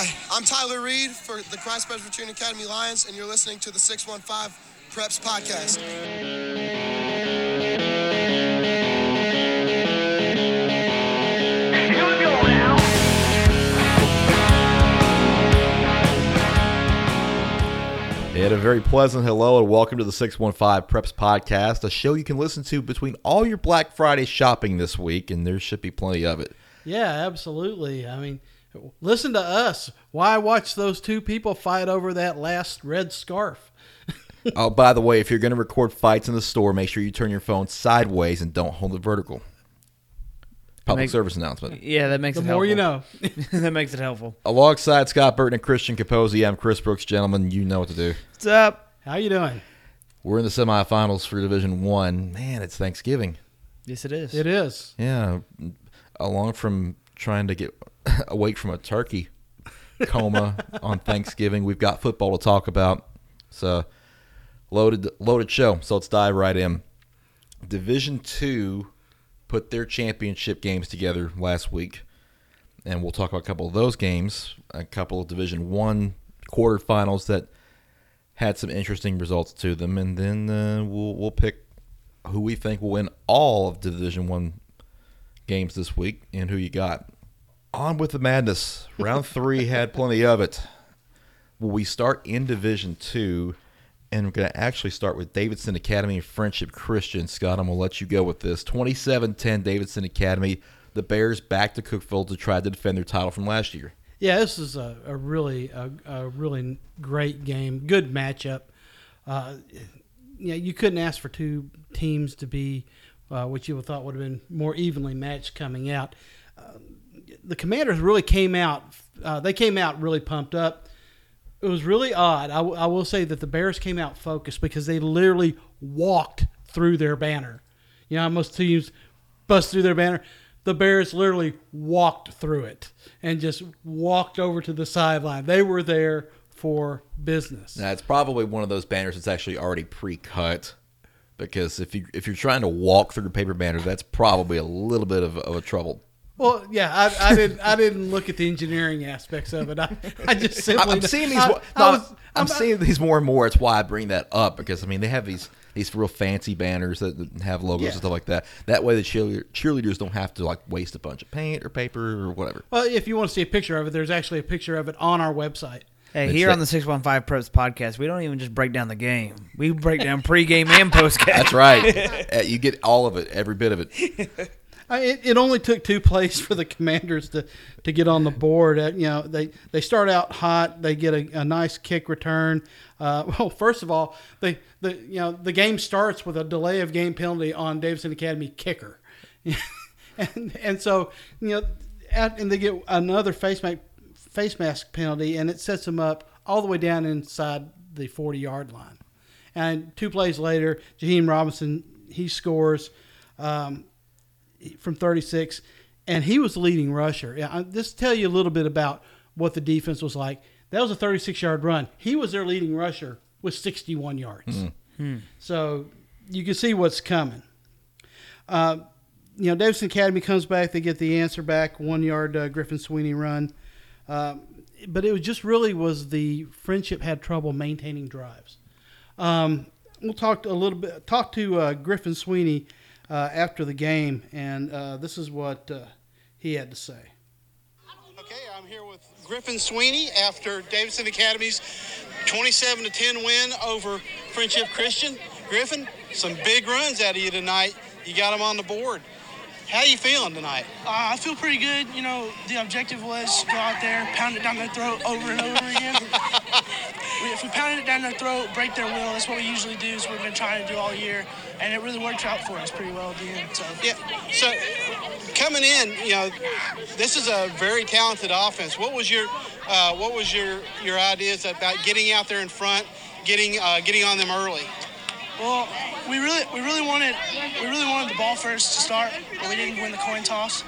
Hi, I'm Tyler Reed for the Christ Presbyterian Academy Lions, and you're listening to the 615 Preps Podcast. And a very pleasant hello and welcome to the 615 Preps Podcast, a show you can listen to between all your Black Friday shopping this week, and there should be plenty of it. Yeah, absolutely. I mean, listen to us. Why watch those two people fight over that last red scarf? oh, by the way, if you're going to record fights in the store, make sure you turn your phone sideways and don't hold it vertical. Public Make- service announcement. Yeah, that makes The it more helpful. you know. that makes it helpful. Alongside Scott Burton and Christian Capozzi, I'm Chris Brooks. Gentlemen, you know what to do. What's up? How you doing? We're in the semifinals for Division One. Man, it's Thanksgiving. Yes, it is. It is. Yeah, along from trying to get awake from a turkey coma on Thanksgiving, we've got football to talk about. It's a loaded loaded show, so let's dive right in. Division Two put their championship games together last week, and we'll talk about a couple of those games, a couple of Division One quarterfinals that had some interesting results to them, and then uh, we'll we'll pick who we think will win all of Division One games this week and who you got. On with the madness. Round three had plenty of it. Well, we start in Division Two, and we're going to actually start with Davidson Academy and Friendship Christian. Scott, I'm going to let you go with this. 27-10 Davidson Academy. The Bears back to Cookeville to try to defend their title from last year. Yeah, this is a, a really a, a really great game. Good matchup. Uh, yeah, you couldn't ask for two teams to be uh, what you would thought would have been more evenly matched coming out. Uh, the Commanders really came out. Uh, they came out really pumped up. It was really odd. I, will say that the Bears came out focused because they literally walked through their banner. You know, most teams bust through their banner. The Bears literally walked through it and just walked over to the sideline. They were there for business. Now, it's probably one of those banners that's actually already pre-cut because if you if you're trying to walk through the paper banner, that's probably a little bit of, of a trouble. Well, yeah, I, I didn't. I didn't look at the engineering aspects of it. I, I just simply. I'm seeing these. I, no, I I'm, I'm seeing these more and more. It's why I bring that up because I mean they have these these real fancy banners that that have logos Yeah. and stuff like that. That way the cheerleader, cheerleaders don't have to like waste a bunch of paint or paper or whatever. Well, if you want to see a picture of it, there's actually a picture of it on our website. Hey, It's here that- on the 615 Preps podcast, we don't even just break down the game. We break down pregame and postgame. That's right. Uh, you get all of it, every bit of it. I, it, it only took two plays for the Commanders to, to get on the board. Uh, you know, they, they start out hot. They get a, a nice kick return. Uh, well, first of all, they the you know the game starts with a delay of game penalty on Davidson Academy kicker, and and so you know, at, and they get another face mask face mask penalty, and it sets them up all the way down inside the forty yard line. And two plays later, Jaheim Robinson he scores. Um, from 36, and he was the leading rusher. Yeah, I- Just tell you a little bit about what the defense was like. That was a 36 yard run. He was their leading rusher with 61 yards. So you can see what's coming. Uh, you know, Davidson Academy comes back. They get the answer back, one yard uh, Griffin Sweeney run. Um, but it was just really was the friendship had trouble maintaining drives. Um, we'll talk a little bit. Talk to uh, Griffin Sweeney uh, after the game, and uh, this is what uh, he had to say. Okay, I'm here with Griffin Sweeney after Davidson Academy's 27 to 10 win over Friendship Christian. Griffin, some big runs out of you tonight. You got them on the board. How you feeling tonight? Uh, I feel pretty good. You know, the objective was go out there, pound it down their throat over and over again. If we pounded it down their throat, break their will, that's what we usually do. Is what we've been trying to do all year, and it really worked out for us pretty well at the end. So Yeah. So coming in, you know, this is a very talented offense. What was your uh, what was your your ideas about getting out there in front, getting uh, getting on them early? Well, we really we really wanted we really wanted the ball first to start, but we didn't win the coin toss.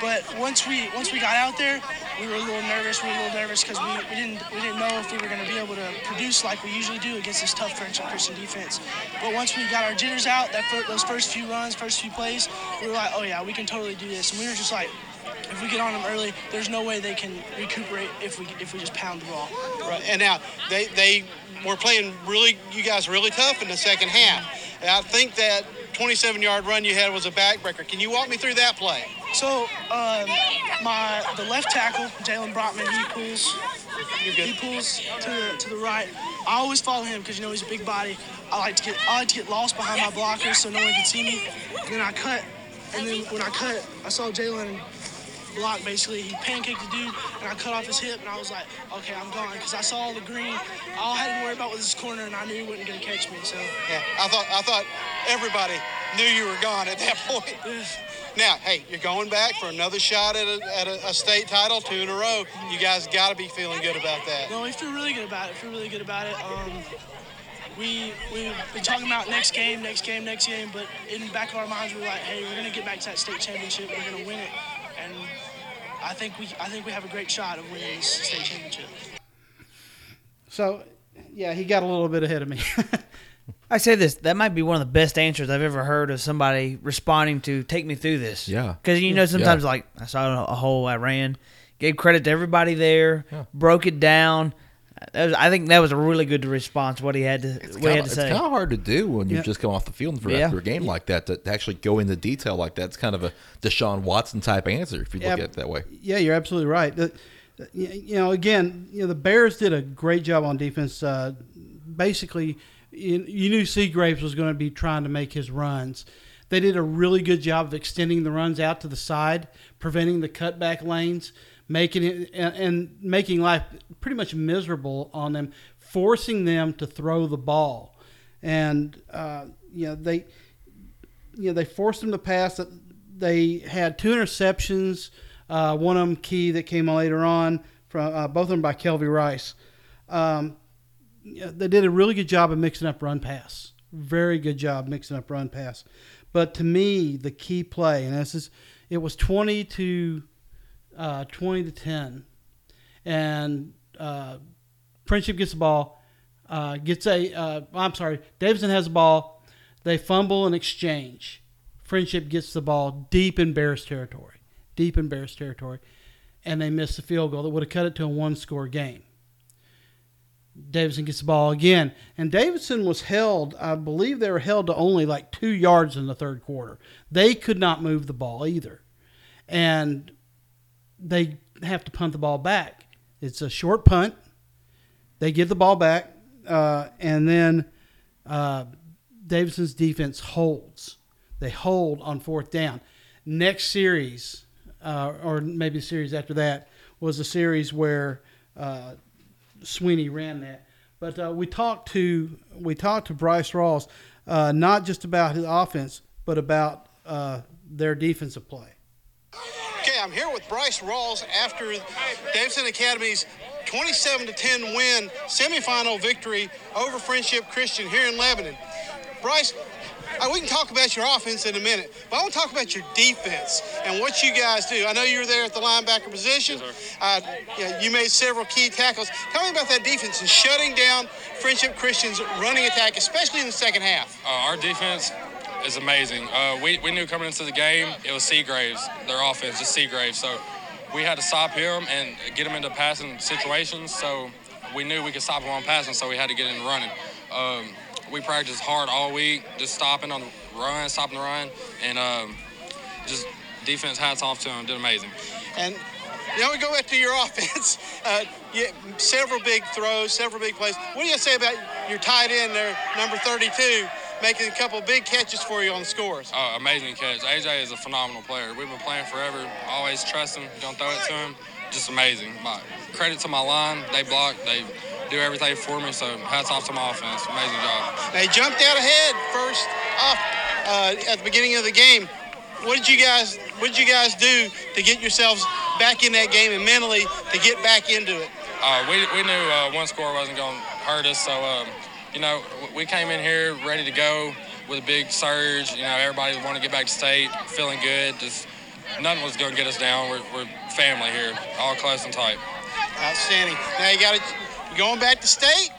But once we once we got out there, we were a little nervous. We were a little nervous because we, we didn't we didn't know if we were going to be able to produce like we usually do against this tough Friendship Christian defense. But once we got our jitters out, that those first few runs, first few plays, we were like, oh yeah, we can totally do this. And we were just like, if we get on them early, there's no way they can recuperate if we if we just pound the ball. Right. And now they they were playing really you guys really tough in the second half. And I think that 27 yard run you had was a backbreaker. Can you walk me through that play? So um, my the left tackle, Jalen Brockman, he pulls he pulls to the, to the right. I always follow him because you know he's a big body. I like to get I like to get lost behind my blockers so no one can see me. And then I cut, and then when I cut, I saw Jalen block basically. He pancaked the dude, and I cut off his hip, and I was like, okay, I'm gone because I saw all the green. All I had to worry about was his corner, and I knew he wasn't gonna catch me. So Yeah. I thought I thought everybody knew you were gone at that point. Now, hey, you're going back for another shot at a, at a, a state title, two in a row. You guys got to be feeling good about that. No, we feel really good about it. Feel really good about it. Um, we we've been talking about next game, next game, next game, but in the back of our minds, we're like, hey, we're gonna get back to that state championship. We're gonna win it, I think we I think we have a great shot of winning this state championship. So, yeah, he got a little bit ahead of me. I say this, that might be one of the best answers I've ever heard of somebody responding to take me through this. Yeah. Because, you know, sometimes, Yeah. like, I saw a hole, I ran, gave credit to everybody there, Yeah. broke it down. That was, I think that was a really good response, what he had to, It's what he had of to it's say. It's kind of hard to do when you Yeah. just come off the field for Yeah. after a game like that to, to actually go into detail like that. It's kind of a Deshaun Watson type answer if you Yeah, look at it that way. Yeah, you're absolutely right. The- the- you know, again, you know, the Bears did a great job on defense. Uh, basically, you, you knew Seagraves was going to be trying to make his runs. They did a really good job of extending the runs out to the side, preventing the cutback lanes, making it and, making life pretty much miserable on them, forcing them to throw the ball. And uh, you know they you know they forced them to pass. They had two interceptions. Uh, one of them key that came later on from uh, both of them by Kelvy Rice. Um, they did a really good job of mixing up run pass. Very good job mixing up run pass. But to me, the key play, and this is, it was twenty to uh, twenty to ten, and uh, Friendship gets the ball, uh, gets a. Uh, I'm sorry, Davidson has the ball. They fumble and exchange. Friendship gets the ball deep in Bears territory, deep in Bears territory, and they miss the field goal that would have cut it to a one-score game. Davidson gets the ball again, and Davidson was held. I believe they were held to only like two yards in the third quarter. They could not move the ball either, and they have to punt the ball back. It's a short punt. They give the ball back, uh, and then uh, Davidson's defense holds. They hold on fourth down. Next series, uh, or maybe series after that, was a series where uh, Sweeney ran that. But uh, we talked to we talked to Bryce Rawls, uh, not just about his offense, but about their defensive play. Okay, I'm here with Bryce Rawls after Davidson Academy's 27 to 10 win semifinal victory over Friendship Christian here in Lebanon. Bryce, uh, we can talk about your offense in a minute, but I want to talk about your defense and what you guys do. I know you were there at the linebacker position. uh, you, you made several key tackles. Tell me about that defense and shutting down Friendship Christian's running attack, especially in the second half. Uh, our defense is amazing. Uh, we, we knew coming into the game it was Seagraves, their offense, just Seagraves. So we had to stop him and get him into passing situations. So we knew we could stop him on passing, so we had to get in running. Um, we practiced hard all week, just stopping on the run, stopping the run, and um, just defense hats off to him, did amazing. And now we go back to your offense. Uh, yeah, several big throws, several big plays. What do you say about your tight end there, number 32, making a couple big catches for you on the scores? Uh, amazing catch. AJ is a phenomenal player. We've been playing forever. Always trust him. Don't throw it to him. Just amazing. My credit to my line. They block. They do everything for me. So hats off to my offense. Amazing job. They jumped out ahead first off uh, at the beginning of the game. What did you guys What did you guys do to get yourselves back in that game and mentally to get back into it? Uh, we, we knew uh, one score wasn't going to hurt us. So, um, you know, we came in here ready to go with a big surge. You know, everybody wanted to get back to state, feeling good. Just nothing was going to get us down. We're, we're family here, all close and tight. Outstanding. Now you got to going back to state.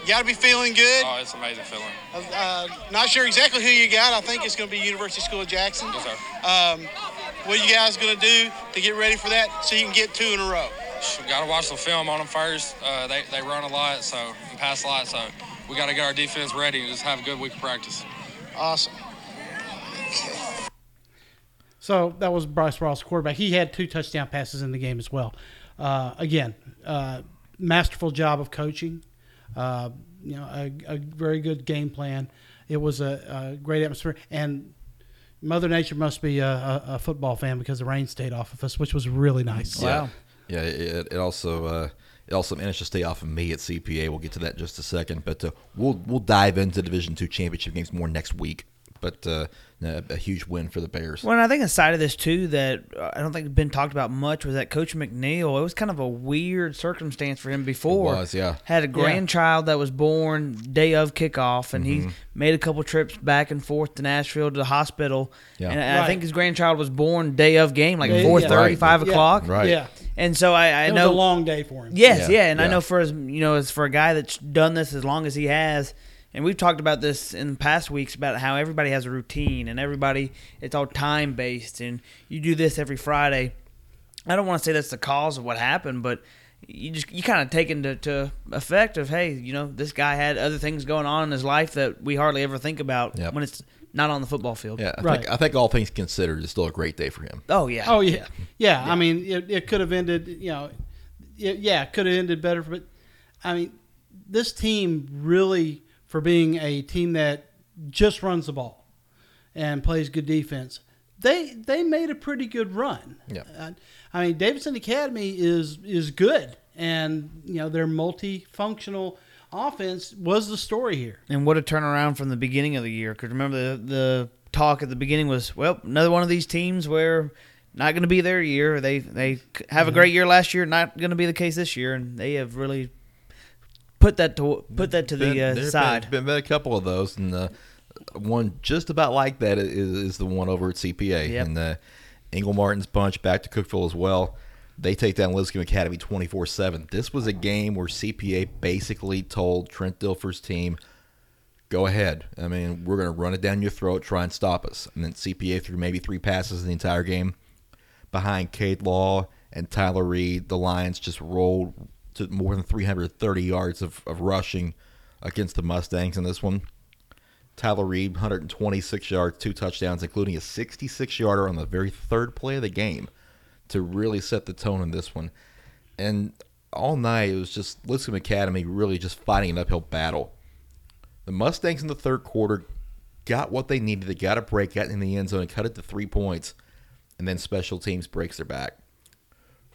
You got to be feeling good. Oh, it's an amazing feeling. Uh, not sure exactly who you got. I think it's going to be University School of Jackson. Yes, sir. Um, what are you guys going to do to get ready for that so you can get two in a row? Got to watch the film on them first. Uh, they, they run a lot, so pass a lot, so we got to get our defense ready and just have a good week of practice. Awesome. So that was Bryce Ross, quarterback. He had two touchdown passes in the game as well. Uh, again, uh, masterful job of coaching. Uh, you know, a, a, very good game plan. It was a, a, great atmosphere, and Mother Nature must be a, a, football fan because the rain stayed off of us, which was really nice. Wow. Yeah, it, it also uh, it also managed to stay off of me at CPA. We'll get to that in just a second, but uh, we'll we'll dive into Division Two championship games more next week. But uh, a, a, huge win for the Bears. Well, and I think aside of this too, that uh, I don't think has been talked about much was that Coach McNeil. It was kind of a weird circumstance for him before. It was, yeah. Had a grandchild yeah. that was born day of kickoff, and mm-hmm. he made a couple trips back and forth to Nashville to the hospital. Yeah. And right. I think his grandchild was born day of game, like four yeah. thirty, five o'clock. Right. Yeah. And so I, I it know a long day for him. Yes, yeah, and I know for as you know, as for a guy that's done this as long as he has and we've talked about this in past weeks about how everybody has a routine and everybody it's all time based and you do this every Friday. I don't want to say that's the cause of what happened, but you just you kind of take into to effect of hey, you know, this guy had other things going on in his life that we hardly ever think about yep. when it's not on the football field. Yeah, I right. think I think all things considered, it's still a great day for him. Oh yeah. Oh yeah. Yeah. yeah. I mean, it, it could have ended. You know, it, yeah, could have ended better. But I mean, this team really for being a team that just runs the ball and plays good defense. They they made a pretty good run. Yeah. Uh, I mean, Davidson Academy is is good, and you know their multifunctional offense was the story here. And what a turnaround from the beginning of the year. Because remember the the talk at the beginning was, well, another one of these teams where not going to be their year. They they have a great year last year, not going to be the case this year, and they have really put that to put that to been, the uh, side. Been, been a couple of those, and uh, one just about like that is, is the one over at CPA, yep. and the Ingle Martin's bunch back to Cookeville as well. They take down Lipscomb Academy 24 7. This was a game where CPA basically told Trent Dilfer's team, go ahead. I mean, we're going to run it down your throat, try and stop us. And then CPA threw maybe three passes in the entire game behind Cade Law and Tyler Reed. The Lions just rolled to more than 330 yards of, of rushing against the Mustangs in this one. Tyler Reed, 126 yards, two touchdowns, including a 66 yarder on the very third play of the game to really set the tone in this one. And all night, it was just Lipscomb Academy really just fighting an uphill battle. The Mustangs in the third quarter got what they needed. They got a break, got in the end zone, and cut it to three points. And then special teams breaks their back.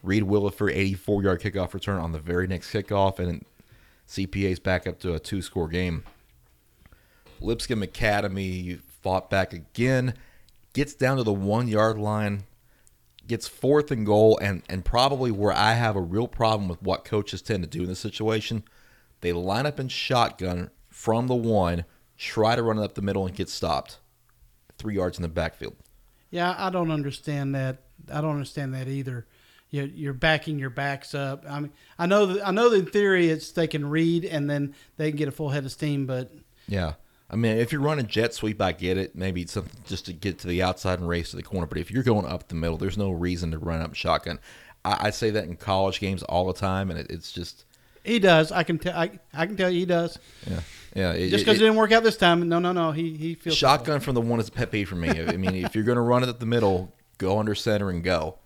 Reed Williford 84 yard kickoff return on the very next kickoff, and CPA's back up to a two score game. Lipscomb Academy fought back again, gets down to the one yard line, gets fourth and goal, and, and probably where I have a real problem with what coaches tend to do in this situation. They line up in shotgun from the one, try to run it up the middle, and get stopped. Three yards in the backfield. Yeah, I don't understand that. I don't understand that either you're backing your backs up. I mean, I know that I know that in theory it's they can read and then they can get a full head of steam, but yeah. I mean, if you're running jet sweep, I get it. Maybe it's something just to get to the outside and race to the corner. But if you're going up the middle, there's no reason to run up shotgun. I, I say that in college games all the time, and it, it's just he does. I can tell. I, I can tell you he does. Yeah, yeah. It, just because it, it, didn't work out this time, no, no, no. He he feels shotgun from the one is a pet peeve for me. I mean, if you're going to run it at the middle, go under center and go.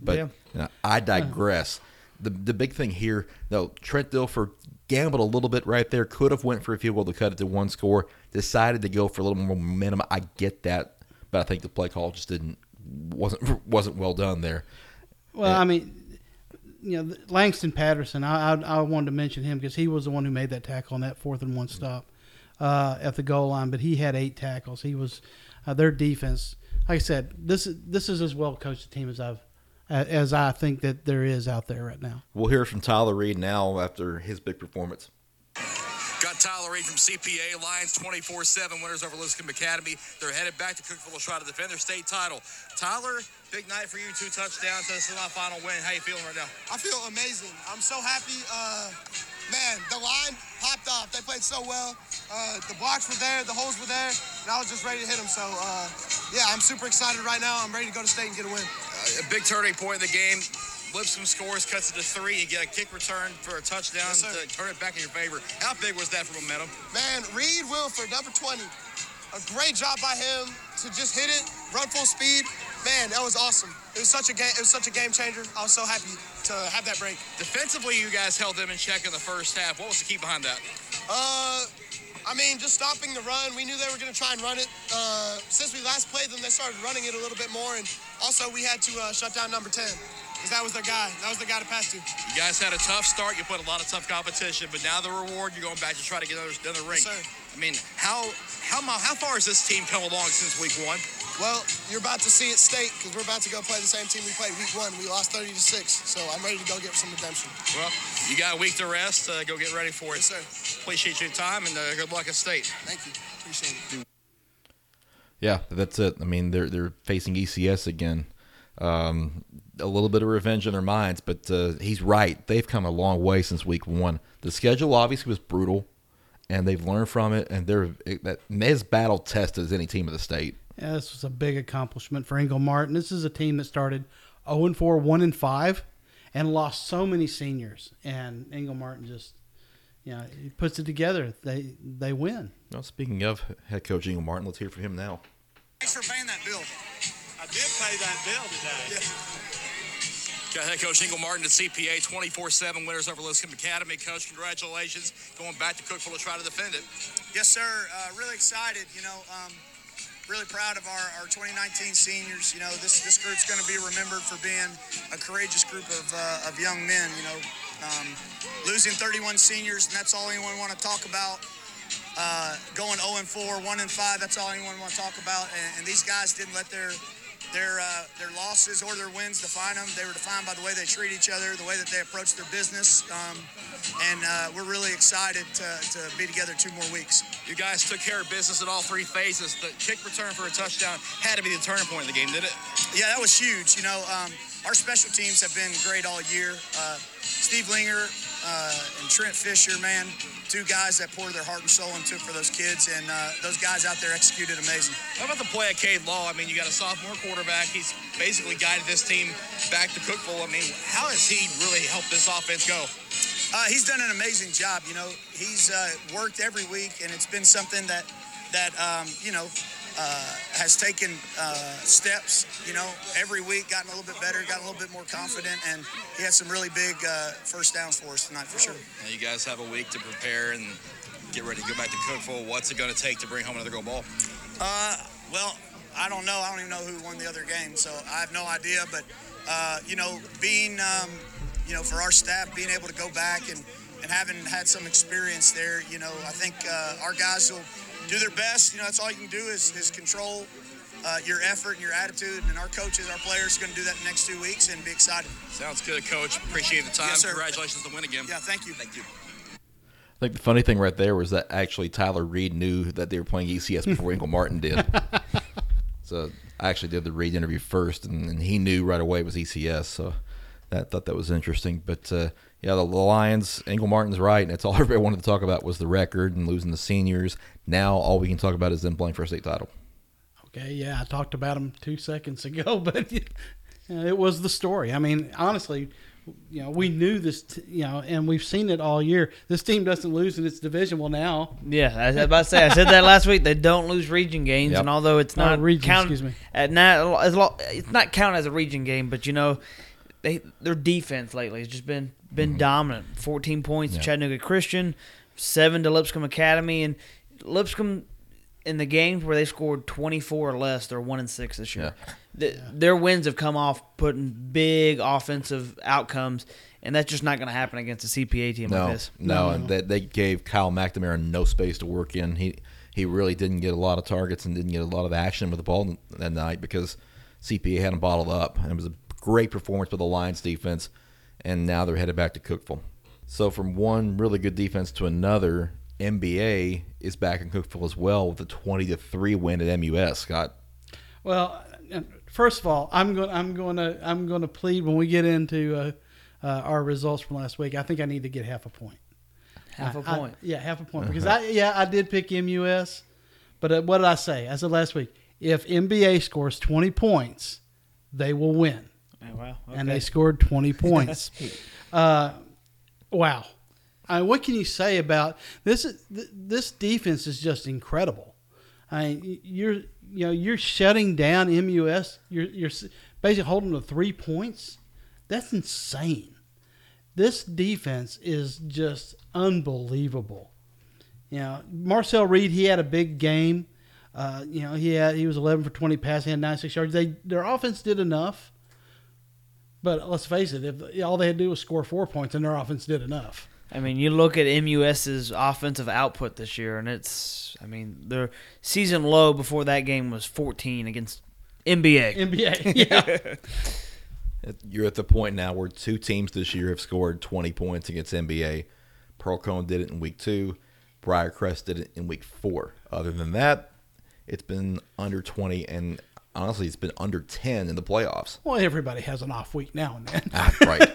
But yeah. you know, I digress. The the big thing here, though, Trent Dilfer gambled a little bit right there. Could have went for a field goal to cut it to one score. Decided to go for a little more momentum. I get that, but I think the play call just didn't wasn't wasn't well done there. Well, and, I mean, you know, Langston Patterson. I, I, I wanted to mention him because he was the one who made that tackle on that fourth and one stop uh, at the goal line. But he had eight tackles. He was uh, their defense. Like I said, this is this is as well coached a team as I've as I think that there is out there right now. We'll hear from Tyler Reed now after his big performance. Got Tyler Reed from CPA. Lions 24 7 winners over Lipscomb Academy. They're headed back to Cookeville to try to defend their state title. Tyler, big night for you. Two touchdowns This is my final win. How you feeling right now? I feel amazing. I'm so happy. Uh, man, the line popped off. They played so well. Uh, the blocks were there, the holes were there, and I was just ready to hit them. So, uh, yeah, I'm super excited right now. I'm ready to go to state and get a win. Uh, a big turning point in the game. Lipscomb scores, cuts it to three. You get a kick return for a touchdown Yes, to turn it back in your favor. How big was that for momentum? Man, Reed Wilford, number 20. A great job by him to just hit it, run full speed. Man, that was awesome. It was such a game. It was such a game changer. I was so happy to have that break. Defensively, you guys held them in check in the first half. What was the key behind that? Uh, I mean, just stopping the run. We knew they were going to try and run it. Uh, since we last played them, they started running it a little bit more, and also we had to uh, shut down number 10 because that was their guy. That was the guy to pass to. You guys had a tough start. You put a lot of tough competition, but now the reward, you're going back to try to get another, another ring. Yes, sir. I mean, how how how far has this team come along since week one? Well, you're about to see it state because we're about to go play the same team we played week one. We lost 30 to six, so I'm ready to go get some redemption. Well, you got a week to rest. Uh, go get ready for it. Yes, sir. Appreciate your time and uh, good luck at state. Thank you. Appreciate it. Yeah, that's it. I mean, they're they're facing ECS again. Um, a little bit of revenge in their minds, but uh, he's right. They've come a long way since week one. The schedule obviously was brutal, and they've learned from it. And they're that as battle tested as any team of the state. Yeah, this was a big accomplishment for Ingle Martin. This is a team that started 0 and 4, 1 and 5, and lost so many seniors. And Ingle Martin just, you know, he puts it together. They they win. Well, speaking of head coach Ingle Martin, let's hear from him now. Thanks for paying that bill. I did pay that bill today. Got head coach Ingle Martin at CPA, 24-7 winners over Lipscomb Academy. Coach, congratulations. Going back to Cookeville to try to defend it. Yes, sir. Uh, really excited. You know, um, really proud of our, our 2019 seniors. You know, this this group's going to be remembered for being a courageous group of, uh, of young men. You know, um, losing 31 seniors, and that's all anyone want to talk about. Uh, going 0 and 4, 1 and 5, that's all anyone want to talk about. And, and these guys didn't let their their uh, their losses or their wins define them. They were defined by the way they treat each other, the way that they approach their business. Um, and uh, we're really excited to, to be together two more weeks. You guys took care of business in all three phases. The kick return for a touchdown had to be the turning point of the game, did it? Yeah, that was huge. You know, um, our special teams have been great all year. Uh, Steve Linger uh, and Trent Fisher, man, two guys that poured their heart and soul into it for those kids, and uh, those guys out there executed amazing. How about the play at Cade Law? I mean, you got a sophomore quarterback. He's basically guided this team back to Cookeville. I mean, how has he really helped this offense go? Uh, he's done an amazing job. You know, he's uh, worked every week, and it's been something that that um, you know uh, has taken uh, steps. You know, every week, gotten a little bit better, gotten a little bit more confident, and he had some really big uh, first downs for us tonight for sure. Now, you guys have a week to prepare and get ready to go back to Cookeville. What's it going to take to bring home another gold ball? Uh, well, I don't know. I don't even know who won the other game, so I have no idea. But uh, you know, being um, you know, for our staff, being able to go back and and having had some experience there, you know, I think uh, our guys will do their best. You know, that's all you can do is, is control uh, your effort and your attitude. And our coaches, our players, are going to do that in the next two weeks and be excited. Sounds good, Coach. Appreciate the time. Yes, sir. Congratulations on the win again. Yeah, thank you. Thank you. I think the funny thing right there was that actually Tyler Reed knew that they were playing ECS before Ingle Martin did. So I actually did the Reed interview first, and, and he knew right away it was ECS. So that thought that was interesting. But uh, yeah, the, the Lions, Ingle Martin's right, and it's all everybody wanted to talk about was the record and losing the seniors. Now all we can talk about is them playing for a state title. Okay, yeah, I talked about them two seconds ago, but it was the story. I mean, honestly, you know, we knew this, t- you know, and we've seen it all year. This team doesn't lose in its division. Well, now, Yeah, I was about to say. I said that last week. They don't lose region games, Yep. and although it's Uh, not region, count, excuse me. At not, as lo- it's not count as a region game, but you know, they their defense lately has just been been mm-hmm. dominant. Fourteen points to Chattanooga Christian, seven to Lipscomb Academy, and Lipscomb in the games where they scored twenty four or less, they're one and six this year. The, Their wins have come off putting big offensive outcomes, and that's just not going to happen against a CPA team No, like this. no, and they, they gave Kyle McNamara no space to work in. He he really didn't get a lot of targets and didn't get a lot of action with the ball that night because CPA had him bottled up. And it was a great performance by the Lions defense, and now they're headed back to Cookeville. So from one really good defense to another, MBA is back in Cookeville as well with a twenty to three win at MUS. Scott, well, uh, first of all, I'm going, I'm going to, I'm going to plead when we get into uh, uh, our results from last week. I think I need to get half a point. Half a I- I- point. yeah, half a point because I, yeah, I did pick MUS, but uh, what did I say? I said last week, if MBA scores 20 points, they will win. Oh, wow. And they scored 20 points. uh, wow. I mean, what can you say about this? This defense is just incredible. I mean, you're you know you're shutting down MUS. You're you're basically holding to three points. That's insane. This defense is just unbelievable. You know, Marcel Reed, he had a big game. Uh, you know, he had he was 11 for 20 pass, he had 96 yards. They their offense did enough. But let's face it, if all they had to do was score four points, and their offense did enough. I mean, you look at MUS's offensive output this year, and it's, I mean, their season low before that game was 14 against MBA. MBA, yeah. You're at the point now where two teams this year have scored 20 points against MBA. Pearl Cone did it in week two. Briarcrest did it in week four. Other than that, it's been under 20, and honestly, it's been under 10 in the playoffs. well, everybody has an off week now and then. Ah, right.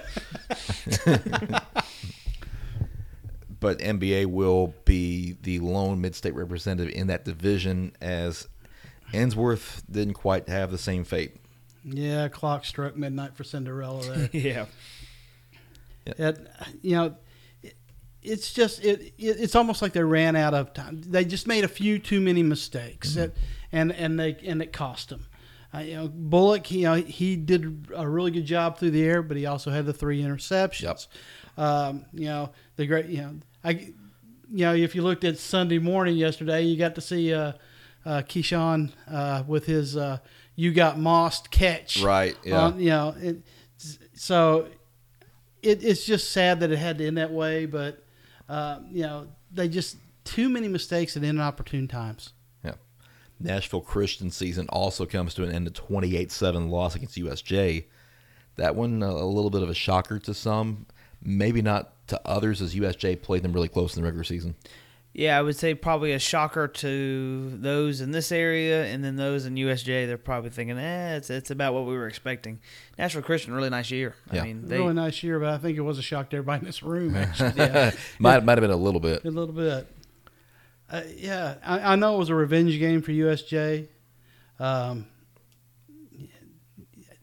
but MBA will be the lone mid-state representative in that division, as Ensworth didn't quite have the same fate. yeah, clock struck midnight for Cinderella there. yeah. It, you know, it, it's just it, it. It's almost like they ran out of time. They just made a few too many mistakes, that, and and they and it cost them. Uh, you know, Bullock. You know, he did a really good job through the air, but he also had the three interceptions. Um, you know, the great. You know, I. You know, if you looked at Sunday morning yesterday, you got to see uh, uh, Keyshawn uh, with his uh, "You Got Mossed" catch. Right, yeah. On- you know, it, so it, it's just sad that it had to end that way, but uh, you know they just too many mistakes at inopportune times. Yeah. Nashville Christian season also comes to an end, a 28-7 loss against USJ. That one uh, a little bit of a shocker to some, maybe not to others, as USJ played them really close in the regular season. Yeah, I would say probably a shocker to those in this area, and then those in USJ. They're probably thinking, "Eh, it's it's about what we were expecting." Nashville Christian, really nice year. Yeah. I mean, they really nice year, but I think it was a shock to everybody in this room. Actually, might might have been a little bit. a little bit. Uh, yeah, I, I know it was a revenge game for USJ, um,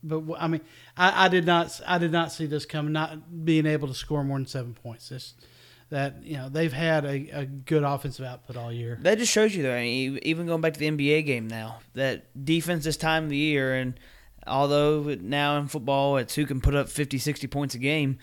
but I mean, I, I did not, I did not see this coming. Not being able to score more than seven points. This, that you know, they've had a, a good offensive output all year. That just shows you, though. I mean, even going back to the MBA game now, that defense this time of the year, and although now in football it's who can put up 50, 60 points a game,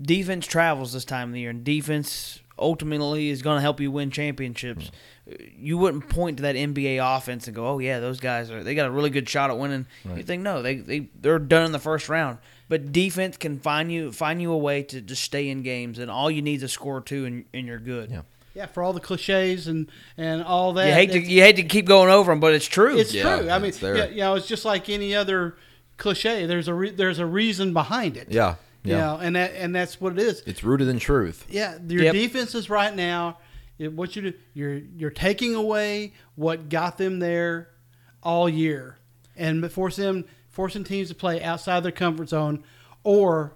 defense travels this time of the year, and defense ultimately is going to help you win championships. Mm. You wouldn't point to that MBA offense and go, "Oh yeah, those guys are they got a really good shot at winning." You think no, they they they're done in the first round. But defense can find you find you a way to just stay in games, and all you need is a score or two, and, and you're good. Yeah. Yeah, for all the cliches and and all that. You hate to you hate to keep going over them, but it's true. It's Yeah, true. I mean, it's there. yeah, you know, it's just like any other cliche. There's a re- there's a reason behind it. Yeah, You yeah. know, and that and that's what it is. It's rooted in truth. Yeah, your Yep. defenses right now. What you do, you're you're taking away what got them there all year, and forcing them forcing teams to play outside their comfort zone, or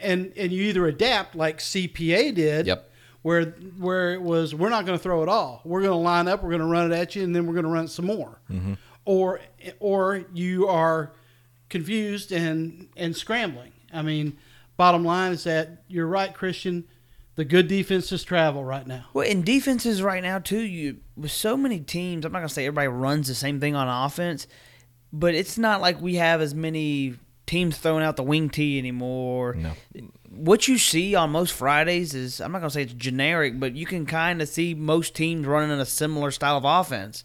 and and you either adapt like CPA did. Yep. Where where it was, we're not going to throw it all. We're going to line up. We're going to run it at you, and then we're going to run it some more. Mm-hmm. Or or you are confused and and scrambling. I mean, bottom line is that you're right, Christian. The good defenses travel right now. Well, in defenses right now too, you with so many teams, I'm not gonna say everybody runs the same thing on offense, but it's not like we have as many teams throwing out the wing tee anymore. No. What you see on most Fridays is I'm not gonna say it's generic, but you can kind of see most teams running in a similar style of offense.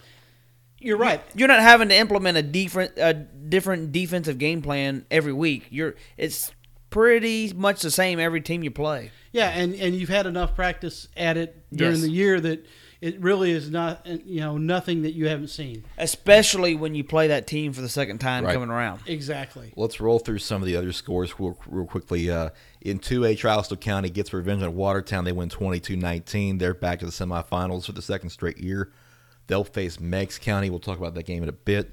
You're right. You're not having to implement a different a different defensive game plan every week. You're it's pretty much the same every team you play. Yeah, and and you've had enough practice at it during Yes. the year that it really is not you know nothing that you haven't seen. Especially when you play that team for the second time Right. coming around. Exactly. Let's roll through some of the other scores real, real quickly. Uh, in 2A, Charleston County gets revenge on Watertown. They win 22-19. They're back to the semifinals for the second straight year. They'll face Meigs County. We'll talk about that game in a bit.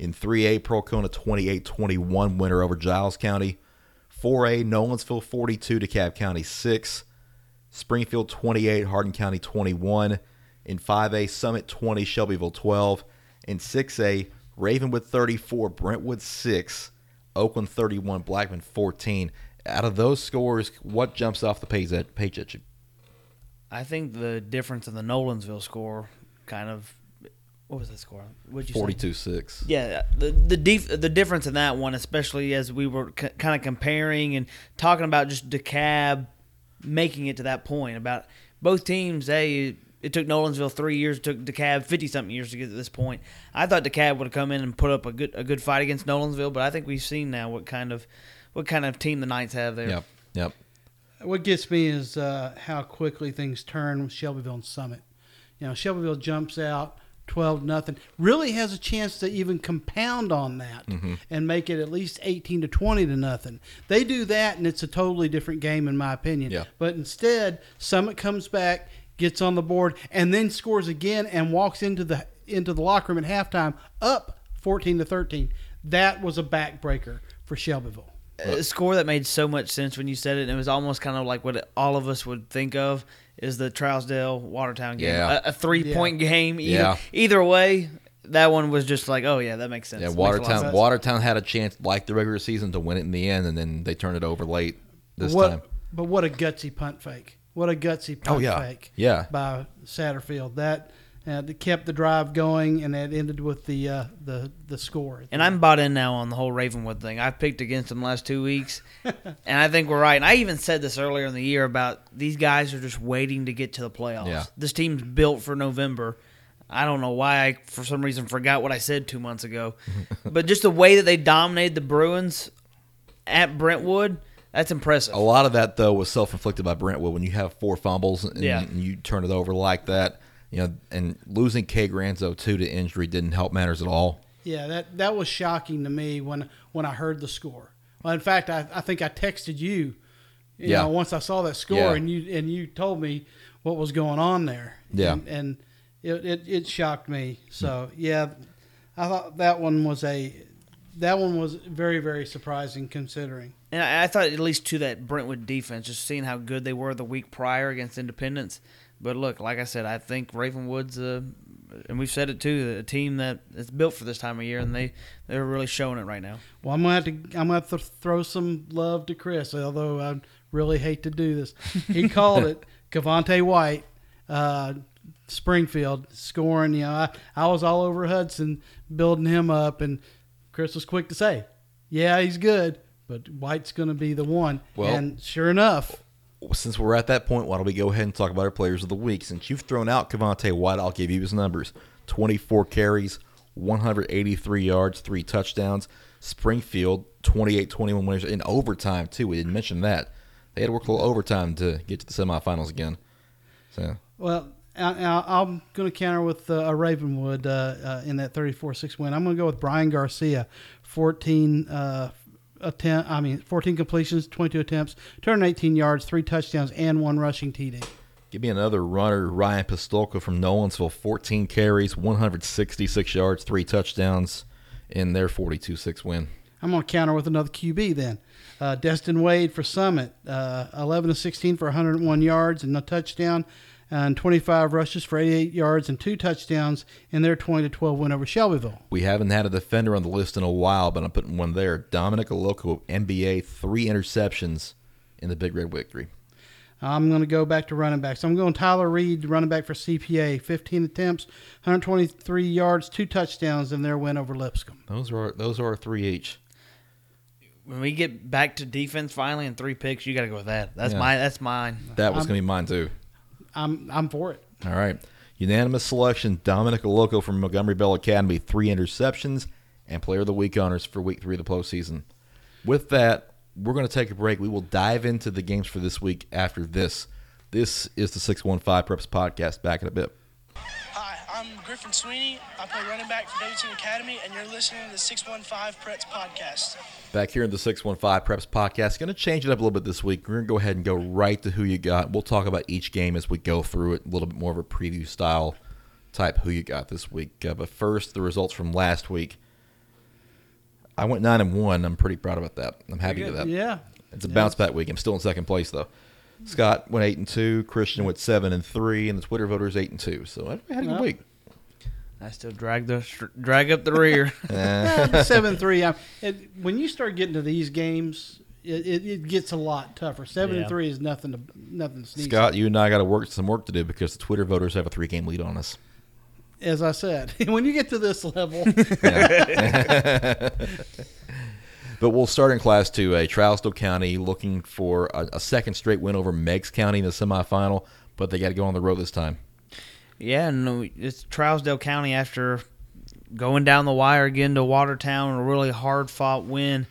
In 3A, Pearl-Cohn 28-21 winner over Giles County. 4A, Nolensville 42, DeKalb County 6. Springfield 28, Hardin County 21. In 5A, Summit 20, Shelbyville 12. In 6A, Ravenwood 34, Brentwood 6, Oakland 31, Blackman 14. Out of those scores, what jumps off the page at, page at you? I think the difference in the Nolensville score kind of what was the score? What'd you say? 42 6. Yeah, the the def- the difference in that one, especially as we were c- kind of comparing and talking about just DeKalb making it to that point about both teams. Hey, it took Nolensville three years, it took DeKalb fifty something years to get to this point. I thought DeKalb would have come in and put up a good a good fight against Nolensville, but I think we've seen now what kind of what kind of team the Knights have there. Yep. Yep. What gets me is uh, how quickly things turn with Shelbyville and Summit. You know, Shelbyville jumps out twelve nothing. Really has a chance to even compound on that and make it at least eighteen to twenty to nothing. They do that, and it's a totally different game in my opinion. Yeah. But instead, Summit comes back, gets on the board, and then scores again and walks into the into the locker room at halftime up fourteen to thirteen. That was a backbreaker for Shelbyville. a score that made so much sense when you said it, and it was almost kind of like what all of us would think of is the Trousdale Watertown game. Yeah. A, a three point game. Either, Yeah. either way, that one was just like, oh yeah, that makes sense. Yeah, Makes a lot of Watertown sense. Watertown had a chance like the regular season to win it in the end, and then they turned it over late this what, time. But what a gutsy punt fake! What a gutsy punt Oh, yeah. fake! Yeah. by Satterfield. That uh, kept the drive going, and it ended with the uh, the the score. And I'm bought in now on the whole Ravenwood thing. I've picked against them the last two weeks, and I think we're right. And I even said this earlier in the year about these guys are just waiting to get to the playoffs. Yeah. This team's built for November. I don't know why I, for some reason, forgot what I said two months ago, but just the way that they dominated the Bruins at Brentwood, that's impressive. A lot of that though was self inflicted by Brentwood when you have four fumbles and, Yeah. and you turn it over like that. You know, and losing K Granzo too to injury didn't help matters at all. Yeah, that that was shocking to me when when I heard the score. Well, in fact, I, I think I texted you. You Yeah. know, once I saw that score, Yeah. and you and you told me what was going on there. Yeah. and, and it, it it shocked me. So yeah, I thought that one was a that one was very very surprising considering. And I, I thought at least to that Brentwood defense, just seeing how good they were the week prior against Independence. But look, like I said, I think Ravenwood's a, and we've said it too, a team that is built for this time of year, and they they're really showing it right now. Well, I'm gonna have to I'm gonna have to throw some love to Chris, although I really hate to do this. He called it Cavante White, uh, Springfield scoring. You know, I, I was all over Hudson building him up, and Chris was quick to say, "Yeah, he's good, but White's gonna be the one." Well- and sure enough, Since we're at that point, why don't we go ahead and talk about our players of the week? Since you've thrown out Cavante White, I'll give you his numbers: twenty-four carries, one hundred eighty-three yards, three touchdowns. Springfield 28-21 winners in overtime too. We didn't mention that they had to work a little overtime to get to the semifinals again. So Well, I, I, I'm going to counter with uh, a Ravenwood uh, uh, in that 34-6 win. I'm going to go with Brian Garcia, 14 uh, attempt. I mean, 14 completions, 22 attempts, 218 yards, three touchdowns, and one rushing TD. Give me another runner, Ryan Pistolka from Nolensville. 14 carries, 166 yards, three touchdowns in their 42 6 win. I'm going to counter with another QB then. Uh, Destin Wade for Summit, uh, 11 to 16 for 101 yards and a touchdown, and 25 rushes for 88 yards and two touchdowns in their 20 to 12 win over Shelbyville. We haven't had a defender on the list in a while, but I'm putting one there. Dominic Aloco, MBA, three interceptions in the Big Red victory. I'm going to go back to running backs. I'm going Tyler Reed, running back for CPA, 15 attempts, 123 yards, two touchdowns in their win over Lipscomb. Those are those are our three each. When we get back to defense finally and three picks, you got to go with that. That's Yeah. my that's mine. That was going to be mine too. I'm I'm for it. All right. Unanimous selection Dominic Aloco from Montgomery Bell Academy, three interceptions, and Player of the Week honors for week three of the postseason. With that, we're going to take a break. We will dive into the games for this week after this. This is the 615 Preps Podcast. Back in a bit. Hi, I'm Griffin Sweeney. I play running back for Davidson Academy, and you're listening to the 615 Preps podcast. Back here in the 615 Preps Podcast. Going to change it up a little bit this week. We're going to go ahead and go right to who you got. We'll talk about each game as we go through it, a little bit more of a preview style type who you got this week. Uh, but first, the results from last week. I went 9 and 1. I'm pretty proud about that. I'm happy with that. Yeah. It's a bounce back week. I'm still in second place though. Scott went eight and two. Christian went seven and three, and the Twitter voters eight and two. So I had a good Well, week. I still drag the drag up the rear. seven three. It, when you start getting to these games, it, it, it gets a lot tougher. Seven Yeah. and three is nothing to nothing to sneeze. Scott, you and I got to work some work to do because the Twitter voters have a three game lead on us. As I said, when you get to this level, But we'll start in Class 2A. Eh? Trousdale County looking for a, a second straight win over Meigs County in the semifinal, but they got to go on the road this time. Yeah, no, it's Trousdale County after going down the wire again to Watertown, a really hard fought win.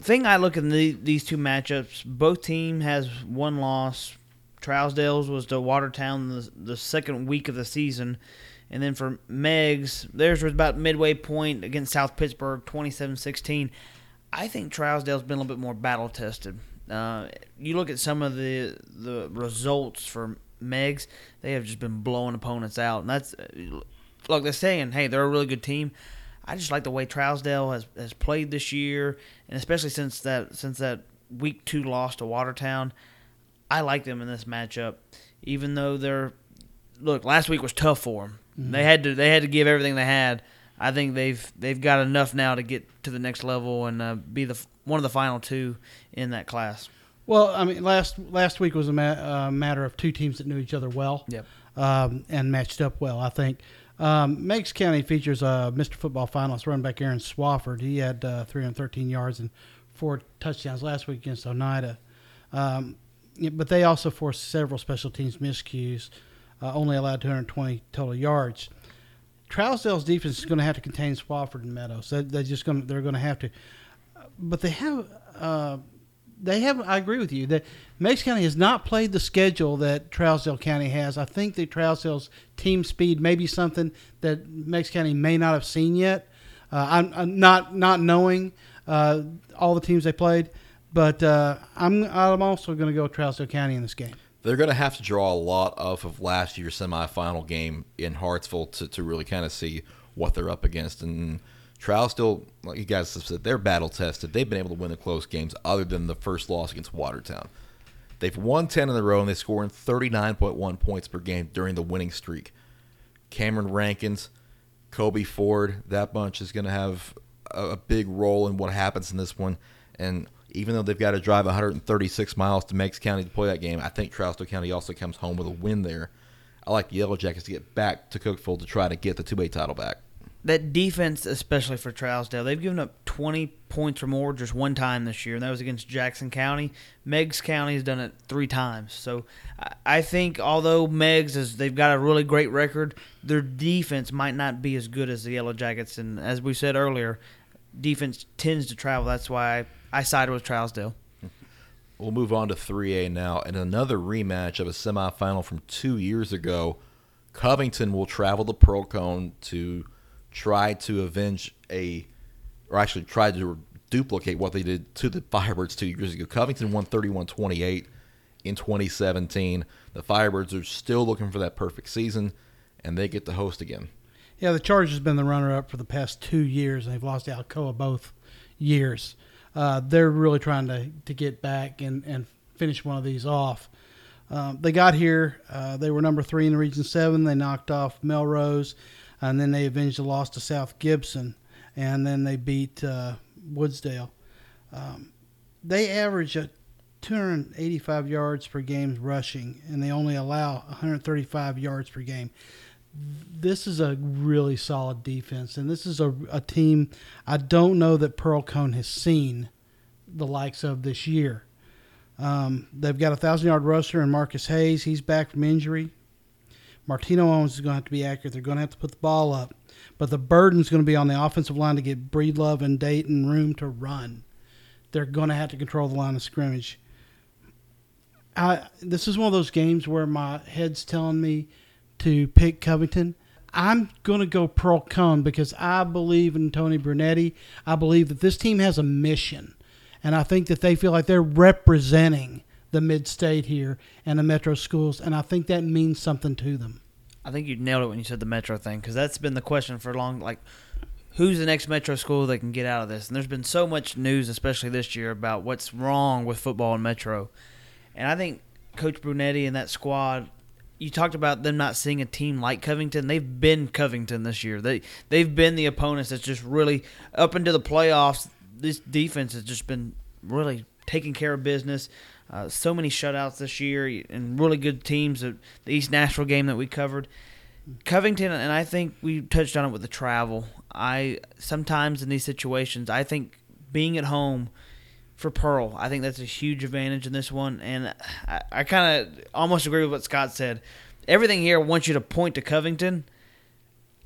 Thing I look at the, these two matchups, both team has one loss. Trousdale's was to Watertown the, the second week of the season, and then for Meigs, theirs was about midway point against South Pittsburg, 27-16. I think Trousdale's been a little bit more battle tested. Uh, you look at some of the the results for Meigs, they have just been blowing opponents out, and that's look they're saying, hey, they're a really good team. I just like the way Trousdale has, has played this year, and especially since that since that week two loss to Watertown, I like them in this matchup. Even though they're look last week was tough for them, they had to they had to give everything they had. I think they've they've got enough now to get to the next level and uh, be the one of the final two in that class. Well, I mean, last last week was a ma- uh, matter of two teams that knew each other well. Yep. um, and matched up well. I think um, Meigs County features uh, Mr. Football finalist running back Aaron Swafford. He had uh, 313 yards and four touchdowns last week against Oneida. Um, but they also forced several special teams miscues, uh, only allowed 220 total yards. Trousdale's defense is going to have to contain Swafford and Meadows. They, they're just going to they're going to have to, but they have uh, they have. I agree with you that Meigs County has not played the schedule that Trousdale County has. I think that Trousdale's team speed may be something that Meigs County may not have seen yet. Uh, I'm, I'm not not knowing uh, all the teams they played, but uh, I'm I'm also going to go with Trousdale County in this game. They're going to have to draw a lot off of last year's semifinal game in Hartsville to, to really kind of see what they're up against. And Trousdale, like you guys have said, they're battle tested. They've been able to win the close games other than the first loss against Watertown. They've won 10 in a row and they score in 39.1 points per game during the winning streak. Cameron Rankins, Kobe Ford, that bunch is going to have a, a big role in what happens in this one. And even though they've got to drive 136 miles to Meigs County to play that game, I think Trousdale County also comes home with a win there. I like the Yellow Jackets to get back to Cookeville to try to get the 2A title back. That defense, especially for Trousdale, they've given up 20 points or more just one time this year, and that was against Jackson County. Meigs County has done it three times. So I- think although Meigs is they've got a really great record, their defense might not be as good as the Yellow Jackets. And as we said earlier, defense tends to travel. That's why I, I sided with Trousdale. We'll move on to 3A now, and another rematch of a semifinal from two years ago. Covington will travel to Pearl-Cohn to try to avenge a, or actually try to duplicate what they did to the Firebirds two years ago. Covington won 31 28 in 2017. The Firebirds are still looking for that perfect season, and they get to host again. Yeah, the Chargers have been the runner-up for the past two years, and they've lost to Alcoa both years. Uh, they're really trying to, to get back and, and finish one of these off. Um, they got here. Uh, they were number three in the Region Seven. They knocked off Melrose, and then they avenged the loss to South Gibson, and then they beat uh, Woodsdale. Um, they average a 285 yards per game rushing, and they only allow 135 yards per game this is a really solid defense, and this is a, a team I don't know that Pearl-Cohn has seen the likes of this year. Um, they've got a thousand yard rusher in Marcus Hayes. He's back from injury. Martino Owens is going to have to be accurate. They're going to have to put the ball up, but the burden is going to be on the offensive line to get Breedlove and Dayton room to run. They're going to have to control the line of scrimmage. I this is one of those games where my head's telling me to pick Covington. I'm going to go Pearl-Cohn because I believe in Tony Brunetti. I believe that this team has a mission, and I think that they feel like they're representing the mid-state here and the metro schools, and I think that means something to them. I think you nailed it when you said the Metro thing because that's been the question for long. Like, who's the next Metro school that can get out of this? And there's been so much news, especially this year, about what's wrong with football in Metro. And I think Coach Brunetti and that squad, you talked about them not seeing a team like Covington. They've been Covington this year. They they've been the opponents that's just really up into the playoffs. This defense has just been really taking care of business. Uh, so many shutouts this year and really good teams. The East Nashville game that we covered. Covington, and I think we touched on it with the travel. I sometimes in these situations, I think being at home for Pearl, I think that's a huge advantage in this one. And I, I kind of almost agree with what Scott said. Everything here wants you to point to Covington.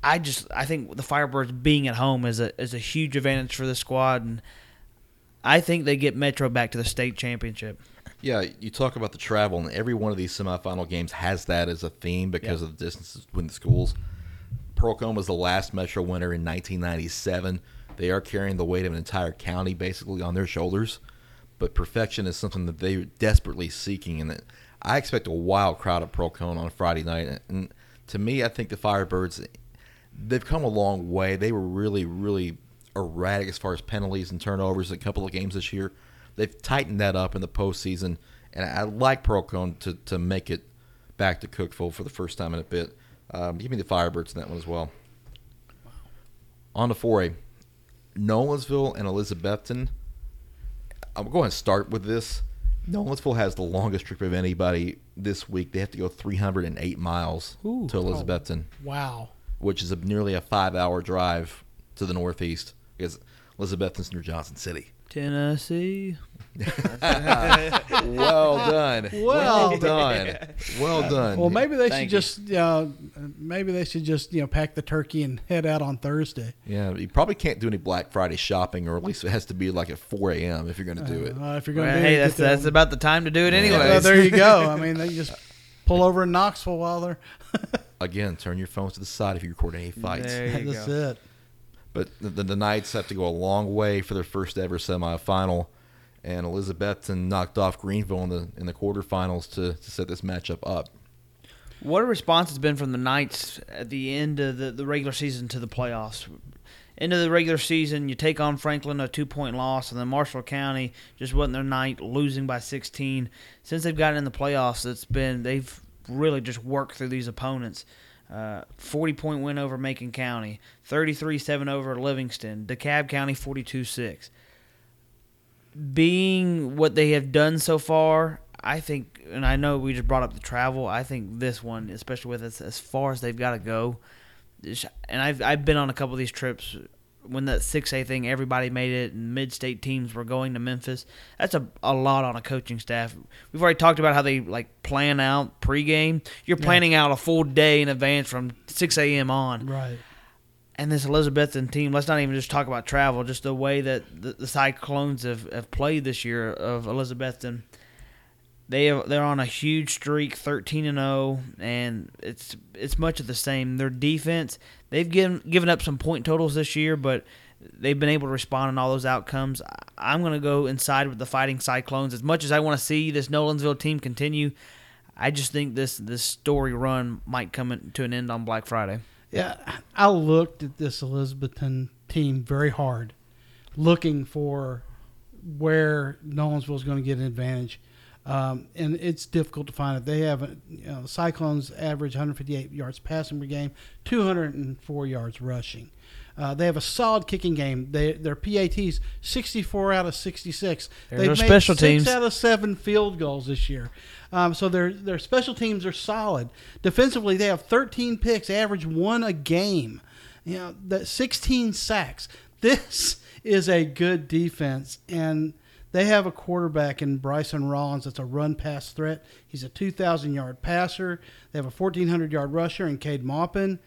I just I think the Firebirds being at home is a is a huge advantage for the squad, and I think they get Metro back to the state championship. Yeah, you talk about the travel, and every one of these semifinal games has that as a theme because Yeah. of the distances between the schools. Pearl-Cohn was the last Metro winner in 1997. They are carrying the weight of an entire county basically on their shoulders, but perfection is something that they're desperately seeking, and I expect a wild crowd at Pearl-Cohn on Friday night. And to me, I think the Firebirds, they've come a long way. They were really, really erratic as far as penalties and turnovers in a couple of games this year. They've tightened that up in the postseason, and I like Pearl-Cohn to, to make it back to Cookeville for the first time in a bit. Um, give me the Firebirds in that one as well. On to 4A. Nolensville and Elizabethton. I'm going to start with this. Nolensville has the longest trip of anybody this week. They have to go 308 miles Ooh. to Elizabethton Wow. which is a, nearly a five-hour drive to the northeast because Elizabethton's near Johnson City. Tennessee. well done. Well done. Well done. Well, maybe they Thank should just uh, maybe they should just you know pack the turkey and head out on Thursday. yeah, you probably can't do any Black Friday shopping, or at least it has to be like at 4 a.m. if you're going to do it. Uh, if you're going to Well, hey, that's that's about the time to do it, Yeah. anyway. Well, there you go. I mean, they just pull over in Knoxville while they're. Again, turn your phones to the side if you record any fights. There you that's go. it. But the, the, Knights have to go a long way for their first ever semifinal, and Elizabethton knocked off Greeneville in the in the quarterfinals to, to set this matchup up. What a response has been from the Knights at the end of the, the regular season to the playoffs. End of the regular season, you take on Franklin, a two point loss, and then Marshall County just wasn't their night, losing by 16. Since they've gotten in the playoffs, it's been they've really just worked through these opponents. Uh, 40 point win over Macon County, 33 7 over Livingston, DeKalb County 42 6 being what they have done so far, I think, and I know we just brought up the travel. I think this one, especially with us as far as they've got to go, and I've I've been on a couple of these trips when that six A thing, everybody made it, and mid state teams were going to Memphis. That's a a lot on a coaching staff. We've already talked about how they like plan out pregame. You're planning out a full day in advance from six a.m. on Right. and this Elizabethton team, let's not even just talk about travel, just the way that the, the Cyclones have, have played this year of Elizabethton. They they're on a huge streak, thirteen and zero, and it's it's much of the same. Their defense, they've given given up some point totals this year, but they've been able to respond in all those outcomes. I'm going to go inside with the Fighting Cyclones. As much as I want to see this Nolensville team continue, I just think this this story run might come to an end on Black Friday. Yeah, I looked at this Elizabethton team very hard, looking for where Nolensville is going to get an advantage. Um, and it's difficult to find it. They have, a- you know, the Cyclones average 158 yards passing per game, 204 yards rushing. Uh, they have a solid kicking game. They, their PATs 64 out of 66. There's They've made special six teams. out of seven field goals this year. Um, so their their special teams are solid. Defensively, they have 13 picks, average one a game. You know, that 16 sacks. This is a good defense, and they have a quarterback in Bryson Rollins that's a run pass threat. He's a 2,000 yard passer. They have a 1,400 yard rusher in Cade Maupin.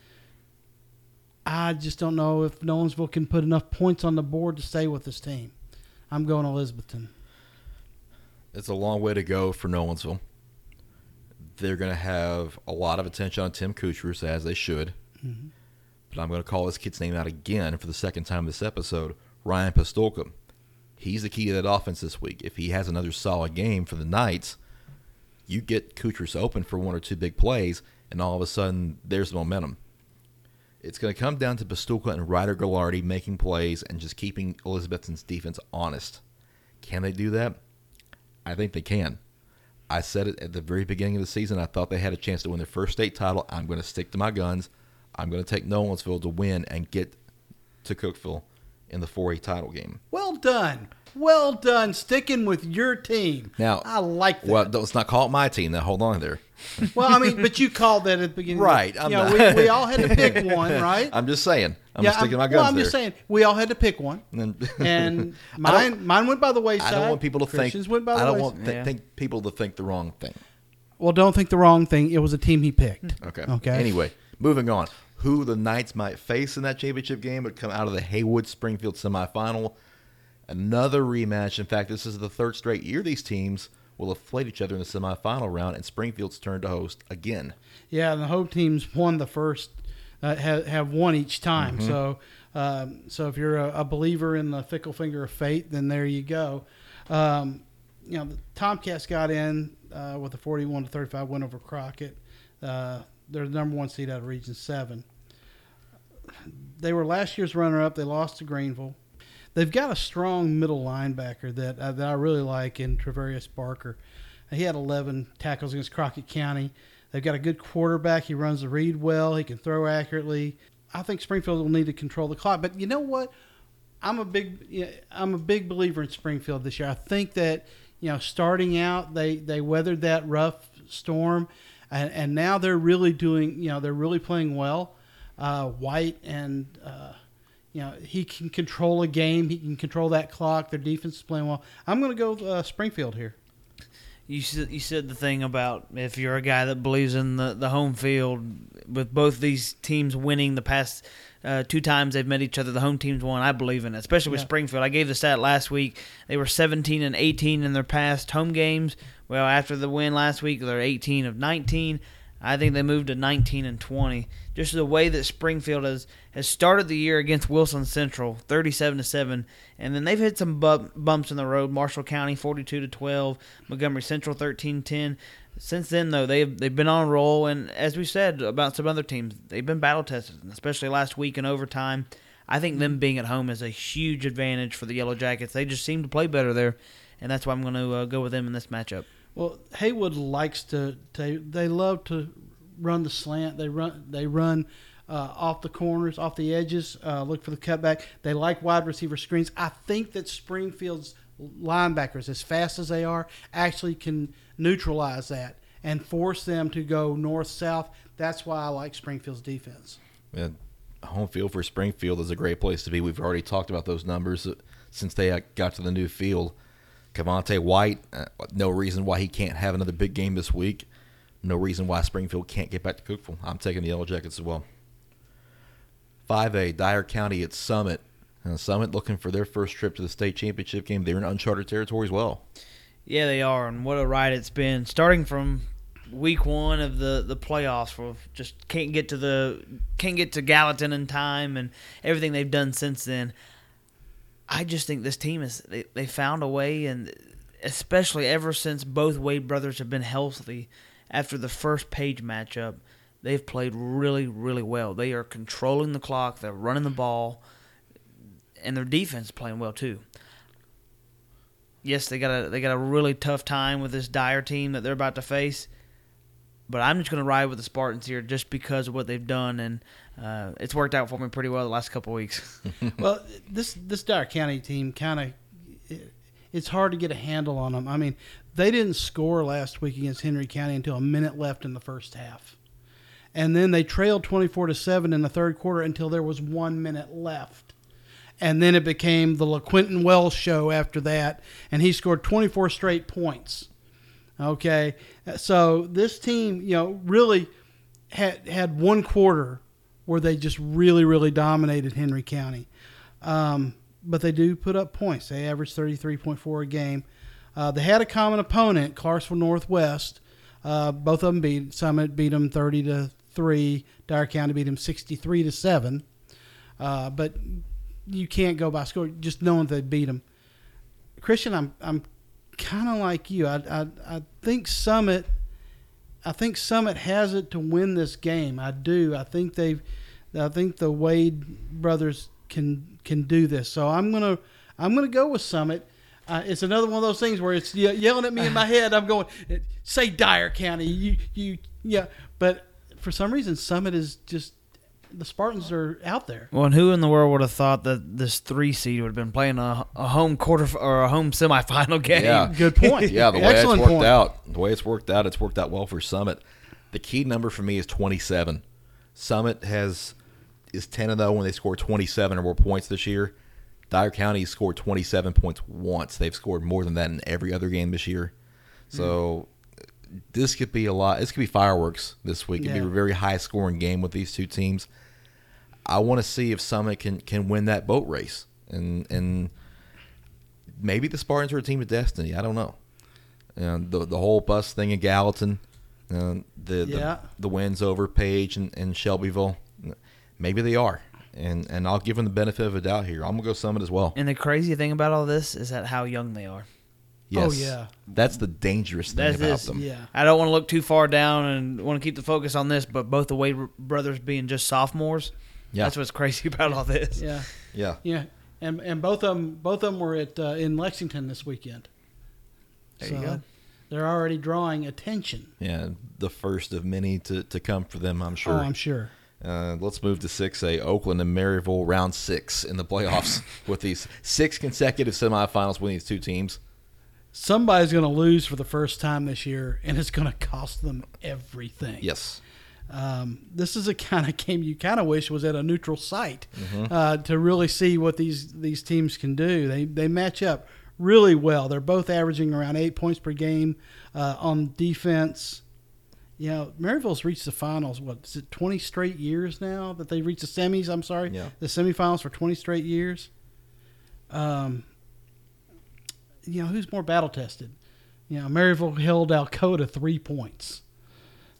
I just don't know if Nolensville can put enough points on the board to stay with this team. I'm going Elizabethton. It's a long way to go for Nolensville. They're going to have a lot of attention on Tim Kuchers, as they should. Mm-hmm. But I'm going to call this kid's name out again for the second time this episode Ryan Pastolka. He's the key to that offense this week. If he has another solid game for the Knights, you get Kuchers open for one or two big plays, and all of a sudden, there's momentum. It's going to come down to Pastulka and Ryder Gallardi making plays and just keeping Elizabethton's defense honest. Can they do that? I think they can. I said it at the very beginning of the season. I thought they had a chance to win their first state title. I'm going to stick to my guns. I'm going to take Nolensville to win and get to Cookeville in the 4A title game. Well done. Well done. Sticking with your team. Now, I like that. Well, let's not call it my team. Now, hold on there. Well, I mean, but you called that at the beginning. Right, You I'm know, we, we all had to pick one, right? I'm just saying. I'm yeah, sticking I'm- guns Well, I'm there. just saying we all had to pick one, And- and I don't- mine mine went by the wayside. I don't want people to Christians think. went by the I don't wayside. want th- think people to think the wrong thing. Well, don't think the wrong thing. It was a team he picked. Okay. Okay. Anyway, moving on. Who the Knights might face in that championship game would come out of the Haywood Springfield semifinal. Another rematch. In fact, this is the third straight year these teams will have played each other in the semifinal round, and Springfield's turn to host again. Yeah, and the home teams won the first, uh, have, have won each time. Mhm. So, um, so if you're a, a believer in the fickle finger of fate, then there you go. Um, you know, the Tomcats got in uh, with a 41 to 35 win over Crockett. Uh, they're the number one seed out of Region Seven. They were last year's runner-up. They lost to Greeneville. They've got a strong middle linebacker that uh, that I really like in Travarius Barker. He had 11 tackles against Crockett County. They've got a good quarterback. He runs the read well. He can throw accurately. I think Springfield will need to control the clock. But you know what? I'm a big I'm a big believer in Springfield this year. I think that you know starting out they they weathered that rough storm, and, and now they're really doing you know they're really playing well. Uh, White and uh, you know he can control a game. He can control that clock. Their defense is playing well. I'm going to go uh, Springfield here. You said, you said the thing about if you're a guy that believes in the, the home field, with both these teams winning the past uh, two times they've met each other, the home teams won. I believe in it, especially with Yeah. Springfield. I gave the stat last week. They were 17 and 18 in their past home games. Well, after the win last week, they're 18 of 19. I think they moved to 19 and 20. Just the way that Springfield has, has started the year against Wilson Central, 37 to 7, and then they've hit some bump, bumps in the road. Marshall County 42 to 12, Montgomery Central 13-10. Since then though, they've they've been on a roll and as we said about some other teams, they've been battle tested, especially last week in overtime. I think them being at home is a huge advantage for the Yellow Jackets. They just seem to play better there, and that's why I'm going to uh, go with them in this matchup. Well, Haywood likes to, to they love to run the slant. They run they run uh, off the corners, off the edges, uh, look for the cutback. They like wide receiver screens. I think that Springfield's linebackers, as fast as they are, actually can neutralize that and force them to go north south. That's why I like Springfield's defense. Yeah, home field for Springfield is a great place to be. We've already talked about those numbers uh, since they got to the new field. Cavante White, uh, no reason why he can't have another big game this week. No reason why Springfield can't get back to Cookeville. I'm taking the Yellow Jackets as well. 5A, Dyer County at Summit. And Summit looking for their first trip to the state championship game. They're in uncharted territory as well. Yeah, they are, and what a ride it's been. Starting from week one of the the playoffs, where just can't get to the can't get to Gallatin in time, and everything they've done since then. I just think this team is they, they found a way, and especially ever since both Wade brothers have been healthy after the first page matchup, they've played really really well. They are controlling the clock, they're running the ball, and their defense is playing well too yes, they got a they got a really tough time with this Dyer team that they're about to face. But I'm just going to ride with the Spartans here just because of what they've done, and uh, it's worked out for me pretty well the last couple weeks. well, this this Dyer County team kind of it, it's hard to get a handle on them. I mean, they didn't score last week against Henry County until a minute left in the first half, and then they trailed twenty four to seven in the third quarter until there was one minute left. And then it became the LaQuinton Wells show after that, and he scored 24 straight points. Okay, so this team, you know, really had had one quarter where they just really, really dominated Henry County. Um, but they do put up points. They average 33.4 a game. Uh, they had a common opponent, Clarksville Northwest. Uh, both of them beat Summit beat them 30 to three. Dyer County beat them 63 to seven. Uh, but you can't go by score just knowing they beat them. Christian, I'm I'm kind of like you. I, I I think Summit. I think Summit has it to win this game. I do. I think they've. I think the Wade brothers can can do this. So I'm gonna I'm gonna go with Summit. Uh, it's another one of those things where it's yelling at me in my head. I'm going, say Dyer County. You, you, yeah. But for some reason, Summit is just the Spartans are out there. Well, and who in the world would have thought that this three seed would have been playing a, a home quarter or a home semifinal game? Yeah. Good point. Yeah, the way Excellent it's worked point. out, the way it's worked out, it's worked out well for Summit. The key number for me is 27. Summit has is 10 and 0 when they score 27 or more points this year. Dyer County scored 27 points once. They've scored more than that in every other game this year. So this could be a lot. This could be fireworks this week. It'd be a very high scoring game with these two teams. I want to see if Summit can can win that boat race and and maybe the Spartans are a team of destiny. I don't know. And the the whole bus thing in Gallatin, uh, the, Yeah. the the wins over Page and, and Shelbyville, maybe they are. And and I'll give them the benefit of a doubt here. I'm gonna go Summit as well. And the crazy thing about all this is that how young they are. Yes. Oh, yeah. That's the dangerous thing That's about this. them. Yeah. I don't want to look too far down and want to keep the focus on this, but both the Wade brothers being just sophomores, Yeah. that's what's crazy about all this. Yeah. Yeah. Yeah. And and both of them both of them were at uh, in Lexington this weekend. There you go. They're already drawing attention. Yeah. The first of many to, to come for them, I'm sure. Oh, I'm sure. Uh, let's move to 6A. Oakland and Maryville, round six in the playoffs with these six consecutive semifinals with these two teams. Somebody's going to lose for the first time this year, and it's going to cost them everything. Yes. Um, this is a kind of game you kind of wish was at a neutral site Mm-hmm. uh, to really see what these these teams can do. They they match up really well. They're both averaging around eight points per game uh, on defense. You know, Maryville's reached the finals. What is it? Twenty straight years now that they reached the semis. I'm sorry, Yeah. the semifinals for twenty straight years. Um, you know, who's more battle tested? You know, Maryville held Alcoa three points.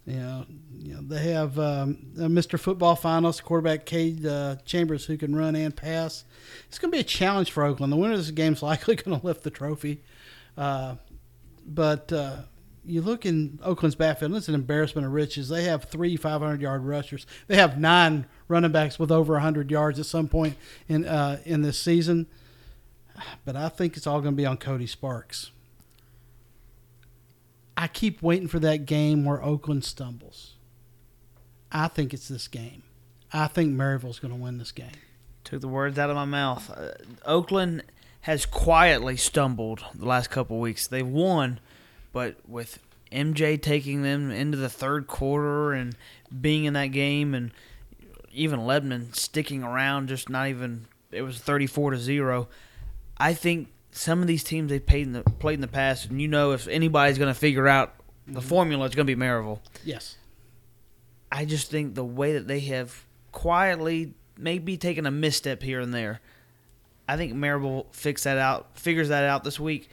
You know, you know they have um, Mr. Football finalist quarterback Cade uh, Chambers who can run and pass. It's going to be a challenge for Oakland. The winner of this game is likely going to lift the trophy. Uh, but uh, you look in Oakland's backfield, and it's an embarrassment of riches. They have three 500 yard rushers. They have nine running backs with over 100 yards at some point in uh, in this season. But I think it's all going to be on Cody Sparks. I keep waiting for that game where Oakland stumbles. I think it's this game. I think Maryville's going to win this game. Took the words out of my mouth. Uh, Oakland has quietly stumbled the last couple weeks. They've won, but with MJ taking them into the third quarter and being in that game, and even Lebman sticking around, just not even it was thirty four to zero. I think some of these teams they played in the played in the past, and you know if anybody's going to figure out the mm-hmm. formula, it's going to be Maryville. Yes. I just think the way that they have quietly maybe taken a misstep here and there. I think Maryville fix that out, figures that out this week.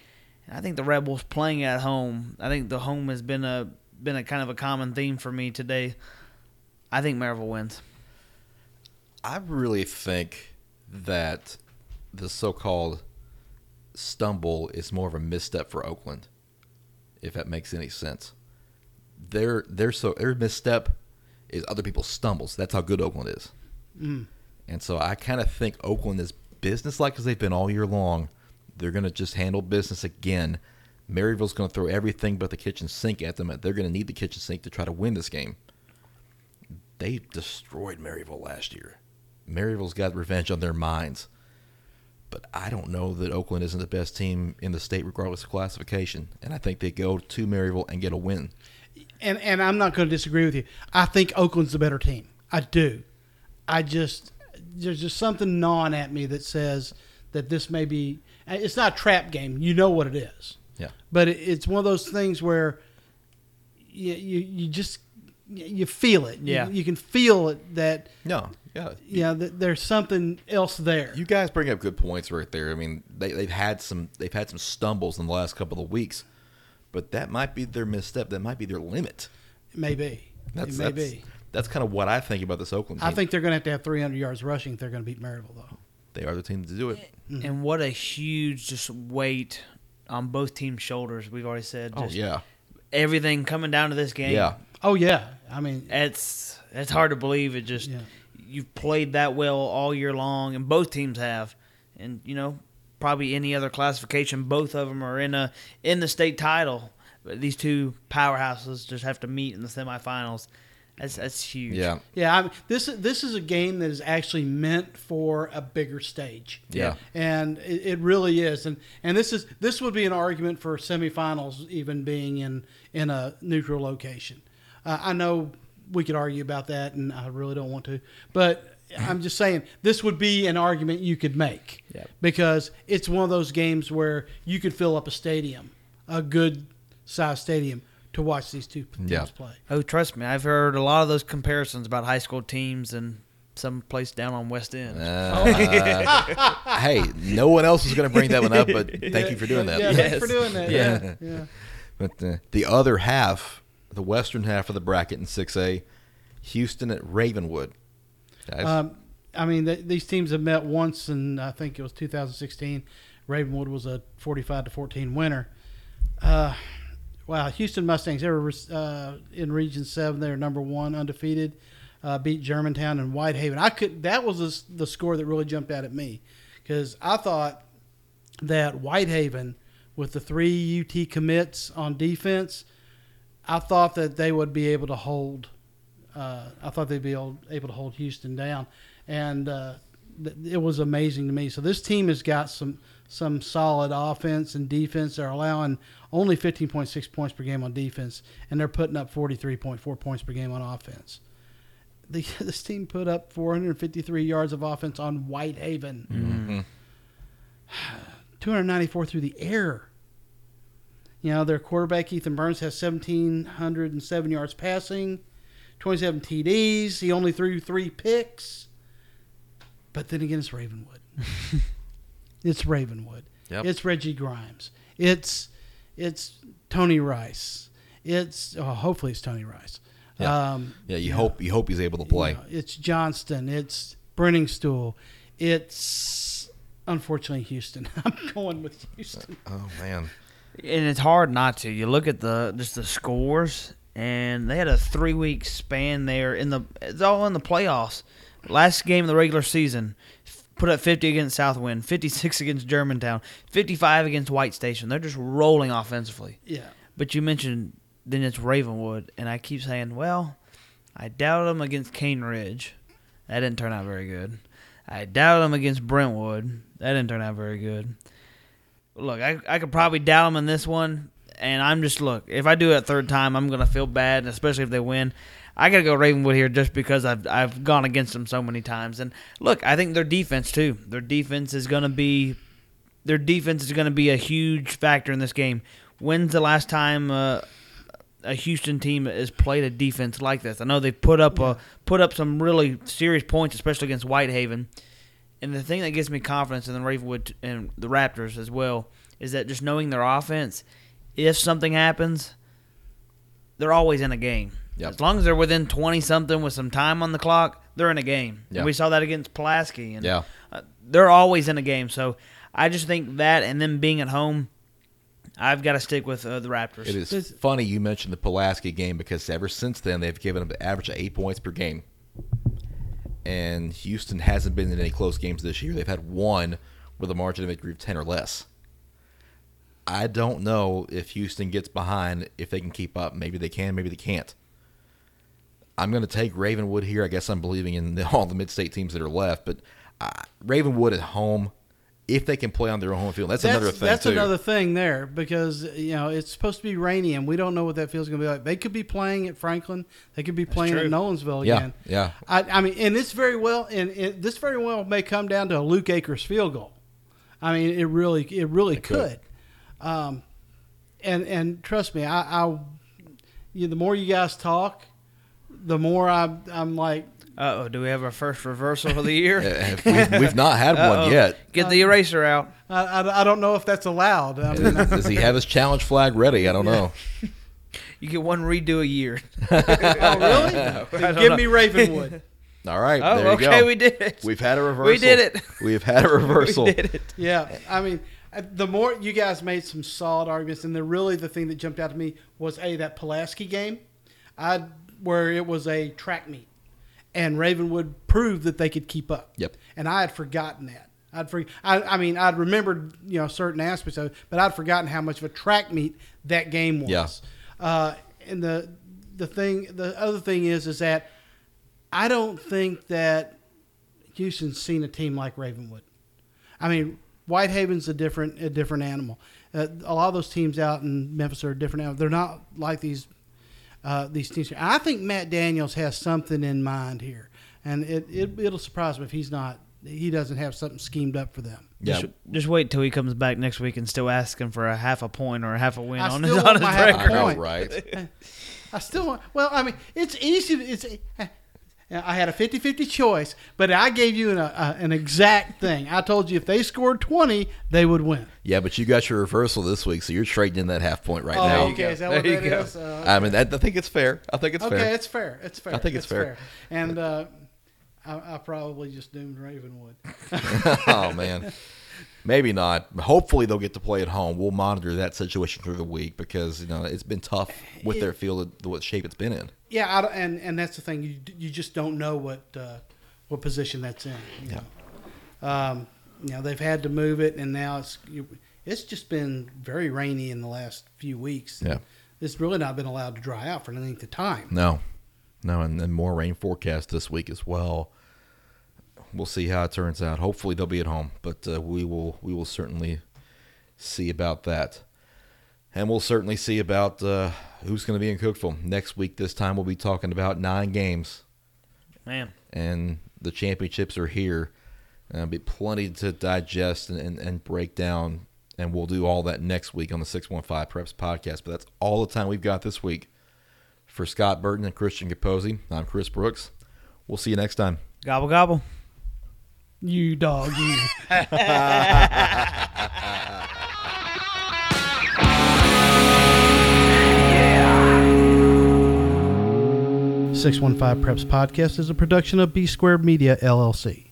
And I think the Rebels playing at home. I think the home has been a been a kind of a common theme for me today. I think Maryville wins. I really think that the so-called stumble is more of a misstep for Oakland, if that makes any sense. Their their so their misstep is other people's stumbles. That's how good Oakland is. Mm. And so I kind of think Oakland is business-like as they've been all year long. They're going to just handle business again. Maryville's going to throw everything but the kitchen sink at them. They're going to need the kitchen sink to try to win this game. They destroyed Maryville last year. Maryville's got revenge on their minds. But I don't know that Oakland isn't the best team in the state, regardless of classification. And I think they go to Maryville and get a win. And and I'm not going to disagree with you. I think Oakland's the better team. I do. I just there's just something gnawing at me that says that this may be. Uh, it's not a trap game. You know what it is. Yeah. But it, it's one of those things where you you, you just you feel it. You- Yeah. You, can feel it that No, yeah. yeah that there's something else there. You guys bring up good points right there. I mean, they, they've had some they've had some stumbles in the last couple of weeks, but that might be their misstep. That might be their limit. Maybe. That's it may that's, be. that's kind of what I think about this Oakland team. I think they're going to have to have 300 yards rushing if they're going to beat Maryville, though. They are the team to do it. Mm-hmm. And what a huge just weight on both teams' shoulders. We've already said. Oh Just yeah, Everything coming down to this game. yeah. Oh yeah, I mean, It's it's hard to believe it just Yeah. you've played that well all year long and both teams have. And you know, probably any other classification. Both of them are in a in the state title. But these two powerhouses just have to meet in the semifinals. That's that's huge. Yeah. Yeah, I, this this is a game that is actually meant for a bigger stage. Yeah. and it, it really is. And and this is this would be an argument for semifinals even being in in a neutral location. Uh, I know we could argue about that, and I really don't want to, but I'm just saying this would be an argument you could make Yep. because it's one of those games where you could fill up a stadium, a good size stadium, to watch these two teams Yeah. play. Oh, trust me, I've heard a lot of those comparisons about high school teams and some place down on West End. Uh, hey, no one else is going to bring that one up, but thank you for doing that. Yeah, thanks for doing that. Yeah. Yeah, yeah. But uh, the other half, the western half of the bracket in 6A, Houston at Ravenwood. Um, I mean, th- these teams have met once, and I think it was 2016. Ravenwood was a 45 to 14 winner. Uh, wow, Houston Mustangs. They were uh, in Region Seven. They were number one, undefeated. Uh, beat Germantown and Whitehaven. I could. That was the, the score that really jumped out at me because I thought that Whitehaven, with the three UT commits on defense, I thought that they would be able to hold uh, I thought they'd be able, able to hold Houston down, and uh, th- it was amazing to me. So this team has got some some solid offense and defense. They're allowing only 15.6 points per game on defense, and they're putting up 43.4 points per game on offense. The, this team put up 453 yards of offense on Whitehaven, mm-hmm. 294 through the air. You know, their quarterback, Ethan Burns, has 1,707 yards passing, 27 TDs. He only threw three picks. But then again, it's Ravenwood. it's Ravenwood. Yep. It's Reggie Grimes. It's it's Tony Rice. It's oh, hopefully it's Tony Rice. Yeah. Um, yeah, you hope you hope he's able to play. you know, it's Johnston. It's Brenningstool. It's unfortunately Houston. I'm going with Houston. Oh man, and it's hard not to. You look at the just the scores, and they had a three week span there in the. It's all in the playoffs. Last game of the regular season, f- put up 50 against Southwind, 56 against Germantown, 55 against White Station. They're just rolling offensively. Yeah. But you mentioned then it's Ravenwood, and I keep saying, well, I doubted them against Cane Ridge. That didn't turn out very good. I doubted them against Brentwood. That didn't turn out very good. Look, I, I could probably doubt them in this one, and I'm just look. If I do it a third time, I'm gonna feel bad, especially if they win. I gotta go Ravenwood here just because I've I've gone against them so many times. And look, I think their defense too. Their defense is gonna be their defense is gonna be a huge factor in this game. When's the last time uh, a Houston team has played a defense like this? I know they put up a put up some really serious points, especially against Whitehaven. And the thing that gives me confidence in the Ravenwood and the Raptors as well is that just knowing their offense, if something happens, they're always in a game. Yep. As long as they're within twenty something with some time on the clock, they're in a game. Yeah. And we saw that against Pulaski, and Yeah. uh, they're always in a game. So I just think that, and them being at home, I've got to stick with uh, the Raptors. it is funny you mentioned the Pulaski game because ever since then they've given them an average of eight points per game, and Houston hasn't been in any close games this year. They've had one with a margin of victory of ten or less. I don't know if Houston gets behind if they can keep up. Maybe they can, maybe they can't. I'm going to take Ravenwood here. I guess I'm believing in the, all the mid-state teams that are left, but uh, Ravenwood at home, if they can play on their own home field, that's, another thing That's too. another thing there because you know it's supposed to be rainy and we don't know what that field's going to be like. They could be playing at Franklin. They could be playing at true. Nolensville Yeah, again. yeah. I, I mean, and this very well, and it, this very well may come down to a Luke Akers field goal. I mean, it really, it really could. could. Um, and and trust me, I, I you, the more you guys talk, the more I, I'm like, Uh oh, do we have our first reversal of the year? Uh, we've, we've not had Uh-oh. one yet. Get the eraser out. I, I, I don't know if that's allowed. I mean, Does he have his challenge flag ready? I don't know. You get one redo a year. oh really? I give know. me Ravenwood. All right, Oh, there you okay, go. we did it. We've had a reversal. We did it. We've had a reversal. we did it. Yeah, I mean, uh, the more you guys made some solid arguments, and the really the thing that jumped out to me was a that Pulaski game, I where it was a track meet, and Ravenwood proved that they could keep up. Yep. And I had forgotten that. I'd for, I, I mean, I'd remembered you know certain aspects of it, but I'd forgotten how much of a track meet that game was. Yeah. Uh, and the the thing, the other thing is, is that I don't think that Houston's seen a team like Ravenwood. I mean, Whitehaven's a different a different animal. Uh, a lot of those teams out in Memphis are a different animal. They're not like these uh, these teams. I think Matt Daniels has something in mind here, and it, it it'll surprise me if he's not. He doesn't have something schemed up for them. Yeah, Just, just wait till he comes back next week and still asking for a half a point or a half a win I on still his, want on his my half a I record. know, right? I still want. Well, I mean, it's easy. to- It's. I had a 50-50 choice, but I gave you an, a, an exact thing. I told you if they scored twenty, they would win. Yeah, but you got your reversal this week, so you're trading in that half point right oh, now. okay. Is that what There you that go. is? Uh, I mean, that, I think it's fair. I think it's okay, fair. Okay, it's fair. It's fair. I think it's fair. And uh, I, I probably just doomed Ravenwood. oh man, maybe not. Hopefully they'll get to play at home. We'll monitor that situation through the week because you know it's been tough with their field, what shape it's been in. Yeah, I, don't- and and that's the thing. You you just don't know what uh, what position that's in. You Yeah. Know? Um, you know they've had to move it, and now it's it's just been very rainy in the last few weeks. Yeah. It's really not been allowed to dry out for any length of time. No, no, and then more rain forecast this week as well. We'll see how it turns out. Hopefully they'll be at home, but uh, we will we will certainly see about that, and we'll certainly see about uh, who's going to be in Cookeville next week. This time we'll be talking about nine games, Man, and the championships are here. Uh, be plenty to digest and, and, and break down, and we'll do all that next week on the Six One Five Preps podcast. But that's all the time we've got this week. For Scott Burton and Christian Capozzi, I'm Chris Brooks. We'll see you next time. gobble gobble. You dog, you. Six one five Preps podcast is a production of B Squared Media LLC.